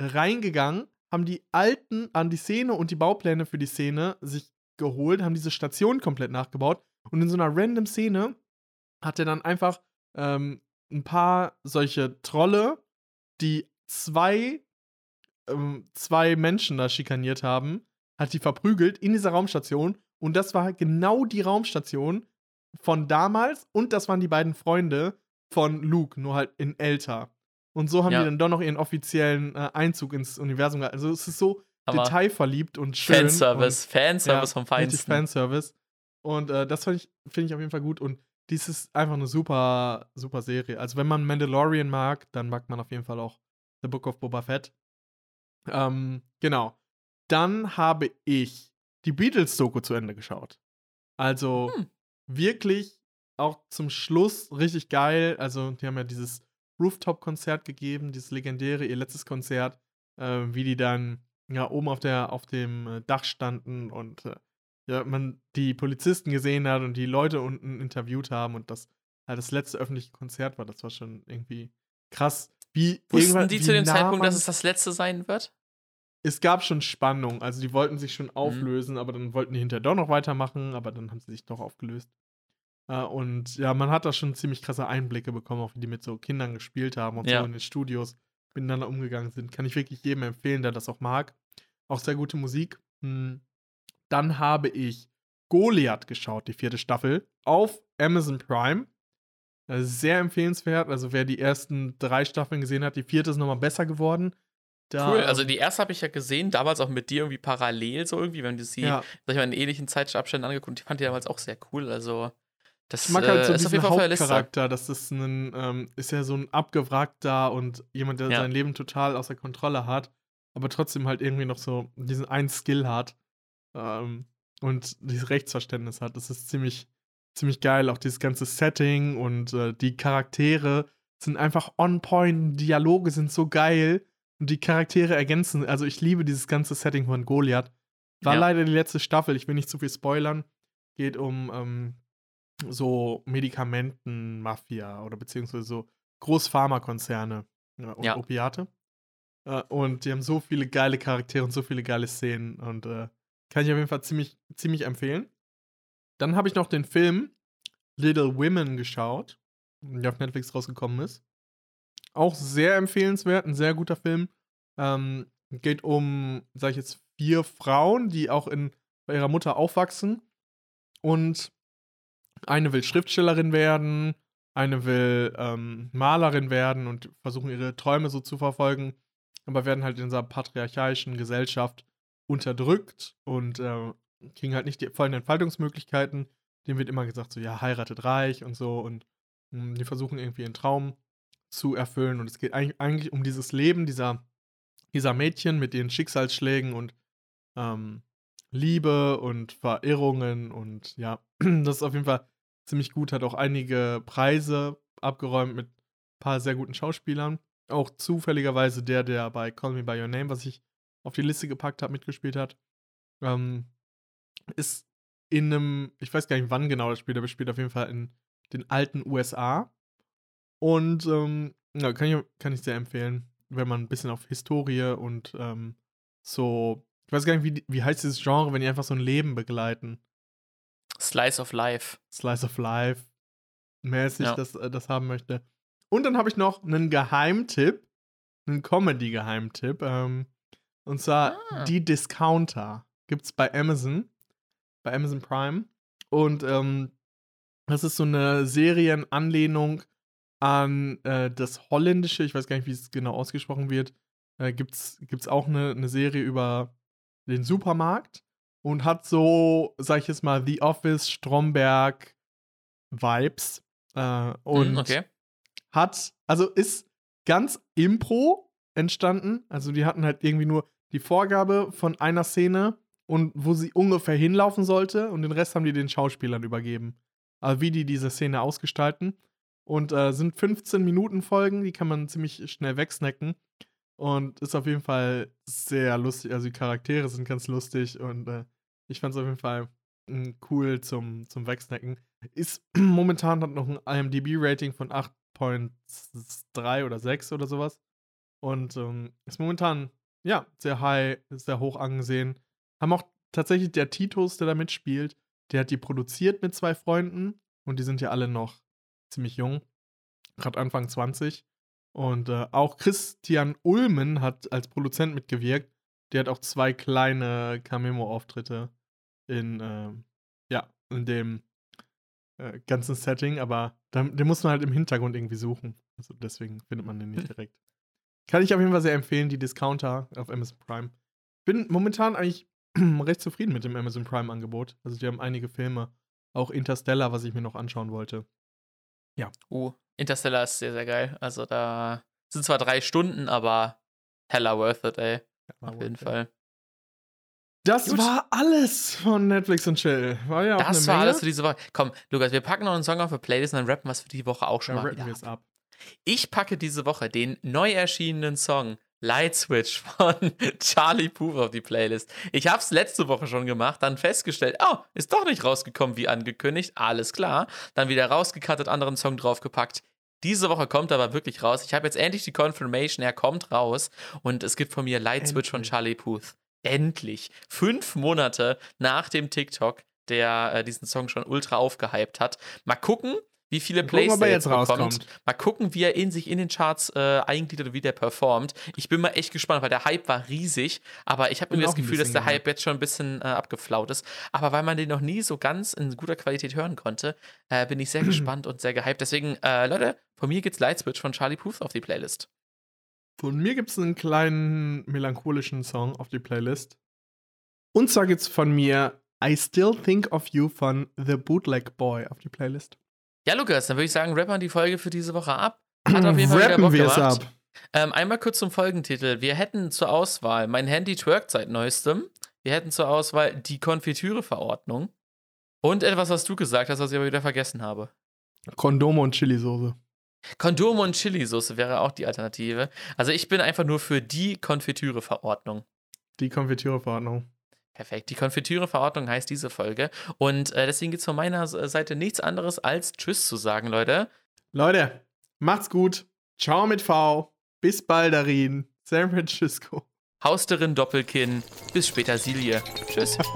S2: reingegangen, haben die alten an die Szene und die Baupläne für die Szene sich geholt, haben diese Station komplett nachgebaut und in so einer random Szene hat er dann einfach ähm, ein paar solche Trolle, die zwei, ähm, zwei Menschen da schikaniert haben, hat die verprügelt in dieser Raumstation. Und das war genau die Raumstation von damals. Und das waren die beiden Freunde von Luke, nur halt in älter. Und so haben
S1: Ja.
S2: die dann doch noch ihren offiziellen äh, Einzug ins Universum gehabt. Also es ist so
S1: Aber
S2: detailverliebt und schön.
S1: Fanservice, Fanservice vom
S2: und, ja, richtig
S1: Feinsten.
S2: Fanservice. Und äh, das finde ich, find ich auf jeden Fall gut. Und dies ist einfach eine super, super Serie. Also wenn man Mandalorian mag, dann mag man auf jeden Fall auch The Book of Boba Fett. Ähm, genau. Dann habe ich die Beatles-Doku zu Ende geschaut. Also
S1: Hm.
S2: wirklich auch zum Schluss richtig geil. Also die haben ja dieses Rooftop-Konzert gegeben, dieses legendäre, ihr letztes Konzert, äh, wie die dann ja oben auf der auf dem äh, Dach standen und äh, ja man die Polizisten gesehen hat und die Leute unten interviewt haben und das halt das letzte öffentliche Konzert war. Das war schon irgendwie krass. Wie
S1: Wussten die
S2: wie
S1: zu dem
S2: nah
S1: Zeitpunkt, dass es das letzte sein wird?
S2: Es gab schon Spannung. Also die wollten sich
S1: Mhm.
S2: schon auflösen, aber dann wollten die hinterher doch noch weitermachen, aber dann haben sie sich doch aufgelöst. Äh, und ja, man hat da schon ziemlich krasse Einblicke bekommen, auch wie die mit so Kindern gespielt haben und
S1: Ja.
S2: so in den Studios miteinander umgegangen sind. Kann ich wirklich jedem empfehlen, der das auch mag. Auch sehr gute Musik. Hm. Dann habe ich Goliath geschaut, die vierte Staffel, auf Amazon Prime. Äh, Sehr empfehlenswert. Also wer die ersten drei Staffeln gesehen hat, die vierte ist nochmal besser geworden. Da,
S1: Cool, also die erste habe ich ja gesehen, damals auch mit dir irgendwie parallel so irgendwie, wenn du sie,
S2: ja.
S1: sag ich mal, in ähnlichen Zeitabständen angeguckt und ich fand die damals auch sehr cool, also das
S2: Ich mag halt so
S1: äh, ist auf jeden Fall.
S2: Hauptcharakter, das ist ein, ähm, ist ja so ein abgewrackter und jemand, der
S1: Ja.
S2: sein Leben total außer Kontrolle hat, aber trotzdem halt irgendwie noch so diesen einen Skill hat ähm, und dieses Rechtsverständnis hat. Das ist ziemlich, ziemlich geil. Auch dieses ganze Setting und äh, die Charaktere sind einfach on point, Dialoge sind so geil und die Charaktere ergänzen. Also ich liebe dieses ganze Setting von Goliath. War
S1: Ja.
S2: leider die letzte Staffel, ich will nicht zu viel spoilern. Geht um ähm, so Medikamentenmafia oder beziehungsweise so Großpharmakonzerne ja, und
S1: Ja.
S2: Opiate. Äh, und die haben so viele geile Charaktere und so viele geile Szenen und äh, kann ich auf jeden Fall ziemlich, ziemlich empfehlen. Dann habe ich noch den Film Little Women geschaut, der auf Netflix rausgekommen ist. Auch sehr empfehlenswert, ein sehr guter Film. Ähm, geht um, sag ich jetzt, vier Frauen, die auch in, bei ihrer Mutter aufwachsen. Und eine will Schriftstellerin werden, eine will ähm, Malerin werden und versuchen ihre Träume so zu verfolgen, aber werden halt in dieser patriarchalischen Gesellschaft unterdrückt und äh, kriegen halt nicht die vollen Entfaltungsmöglichkeiten. Dem wird immer gesagt, so ja, heiratet reich und so und mh, die versuchen irgendwie ihren Traum zu erfüllen und es geht eigentlich, eigentlich um dieses Leben dieser, dieser Mädchen mit ihren Schicksalsschlägen und ähm, Liebe und Verirrungen und ja, *clears throat* das ist auf jeden Fall ziemlich gut, hat auch einige Preise abgeräumt mit ein paar sehr guten Schauspielern. Auch zufälligerweise der, der bei Call Me By Your Name, was ich auf die Liste gepackt habe, mitgespielt hat. Ähm, ist in einem, ich weiß gar nicht, wann genau das spielt, aber spielt auf jeden Fall in den alten USA. Und ähm, ja, kann, ich, kann ich sehr empfehlen, wenn man ein bisschen auf Historie und ähm, so, ich weiß gar nicht, wie, wie heißt dieses Genre, wenn die einfach so ein Leben begleiten.
S1: Slice of Life.
S2: Slice of Life mäßig
S1: Ja.
S2: das, äh, das haben möchte. Und dann habe ich noch einen Geheimtipp, einen Comedy-Geheimtipp. Ähm, und zwar
S1: Ah.
S2: Die Discounter. Gibt's bei Amazon, bei Amazon Prime. Und ähm, das ist so eine Serienanlehnung an äh, das Holländische, ich weiß gar nicht, wie es genau ausgesprochen wird. Äh, gibt's, gibt's auch eine, eine Serie über den Supermarkt und hat so, sag ich jetzt mal, The Office, Stromberg Vibes. Äh, und
S1: Hm, okay.
S2: hat, also ist ganz impro entstanden. Also die hatten halt irgendwie nur die Vorgabe von einer Szene und wo sie ungefähr hinlaufen sollte und den Rest haben die den Schauspielern übergeben. Also wie die diese Szene ausgestalten. Und äh, sind 15 Minuten Folgen, die kann man ziemlich schnell wegsnacken. Und ist auf jeden Fall sehr lustig. Also die Charaktere sind ganz lustig und äh, ich fand es auf jeden Fall mm, cool zum, zum Wegsnacken. Ist *clears throat* momentan hat noch ein IMDb-Rating von 8.3 oder 6 oder sowas. Und ähm, ist momentan, ja, sehr high, sehr hoch angesehen. Haben auch tatsächlich der Titus, der da mitspielt, der hat die produziert mit zwei Freunden und die sind ja alle noch ziemlich jung, gerade Anfang 20. Und äh, auch Christian Ulmen hat als Produzent mitgewirkt. die hat auch zwei kleine Cameo-Auftritte in, ähm, ja, in dem äh, ganzen Setting, aber dann, den muss man halt im Hintergrund irgendwie suchen. Also deswegen findet man den nicht *laughs* direkt. Kann ich auf jeden Fall sehr empfehlen, die Discounter auf Amazon Prime. Bin momentan eigentlich *clears throat* recht zufrieden mit dem Amazon Prime-Angebot. Also die haben einige Filme, auch Interstellar, was ich mir noch anschauen wollte.
S1: Uh, Interstellar ist sehr, sehr geil. Also da sind zwar drei Stunden, aber hella worth it, ey. Auf jeden Fall.
S2: Das
S1: Gut.
S2: war alles von Netflix und Chill. War ja auch
S1: Das
S2: eine
S1: war
S2: Menge.
S1: alles für diese Woche. Komm, Lukas, wir packen noch einen Song auf die Playlist und dann rappen wir es für die Woche auch schon
S2: Dann
S1: mal
S2: rappen
S1: wieder ab.
S2: ab.
S1: Ich packe diese Woche den neu erschienenen Song Light Switch von *laughs* Charlie Puth auf die Playlist. Ich habe es letzte Woche schon gemacht, dann festgestellt, oh, ist doch nicht rausgekommen wie angekündigt. Alles klar. Dann wieder rausgekattet, anderen Song draufgepackt. Diese Woche kommt er aber wirklich raus. Ich habe jetzt endlich die Confirmation, er kommt raus. Und es gibt von mir Light Switch von. Charlie Puth. Endlich. Fünf Monate nach dem TikTok, der äh, diesen Song schon ultra aufgehypt hat. Mal gucken, wie viele
S2: gucken,
S1: Plays der
S2: er
S1: jetzt bekommt.
S2: rauskommt.
S1: Mal gucken, wie er in sich in den Charts äh, eingliedert und wie der performt. Ich bin mal echt gespannt, weil der Hype war riesig, aber ich habe irgendwie das Gefühl, dass der Hype jetzt schon ein bisschen äh, abgeflaut ist. Aber weil man den noch nie so ganz in guter Qualität hören konnte, äh, bin ich sehr *clears throat* gespannt und sehr gehypt. Deswegen, äh, Leute, von mir geht's Light Switch von Charlie Puth auf die Playlist.
S2: Von mir gibt es einen kleinen melancholischen Song auf die Playlist. Und zwar gibt es von mir I Still Think of You von The Bootleg Boy auf die Playlist.
S1: Ja, Lukas, dann würde ich sagen, rappen wir die Folge für diese Woche ab. *clears throat* Hat auf jeden Fall
S2: Rappen wir es ab.
S1: Ähm, einmal kurz zum Folgentitel. Wir hätten zur Auswahl, mein Handy twerkt seit neuestem. Wir hätten zur Auswahl die Konfitüre-Verordnung. Und etwas, was du gesagt hast, was ich aber wieder vergessen habe.
S2: Kondome und Chilisoße.
S1: Kondome und Chilisauce wäre auch die Alternative. Also ich bin einfach nur für die Konfitüre-Verordnung.
S2: Die Konfitüreverordnung.
S1: Perfekt. Die Konfitüre-Verordnung heißt diese Folge. Und äh, deswegen gibt es von meiner Seite nichts anderes als Tschüss zu sagen, Leute.
S2: Leute, macht's gut. Ciao mit V. Bis bald, Darin. San Francisco.
S1: Hausterin Doppelkinn. Bis später, Silje. Tschüss. *laughs*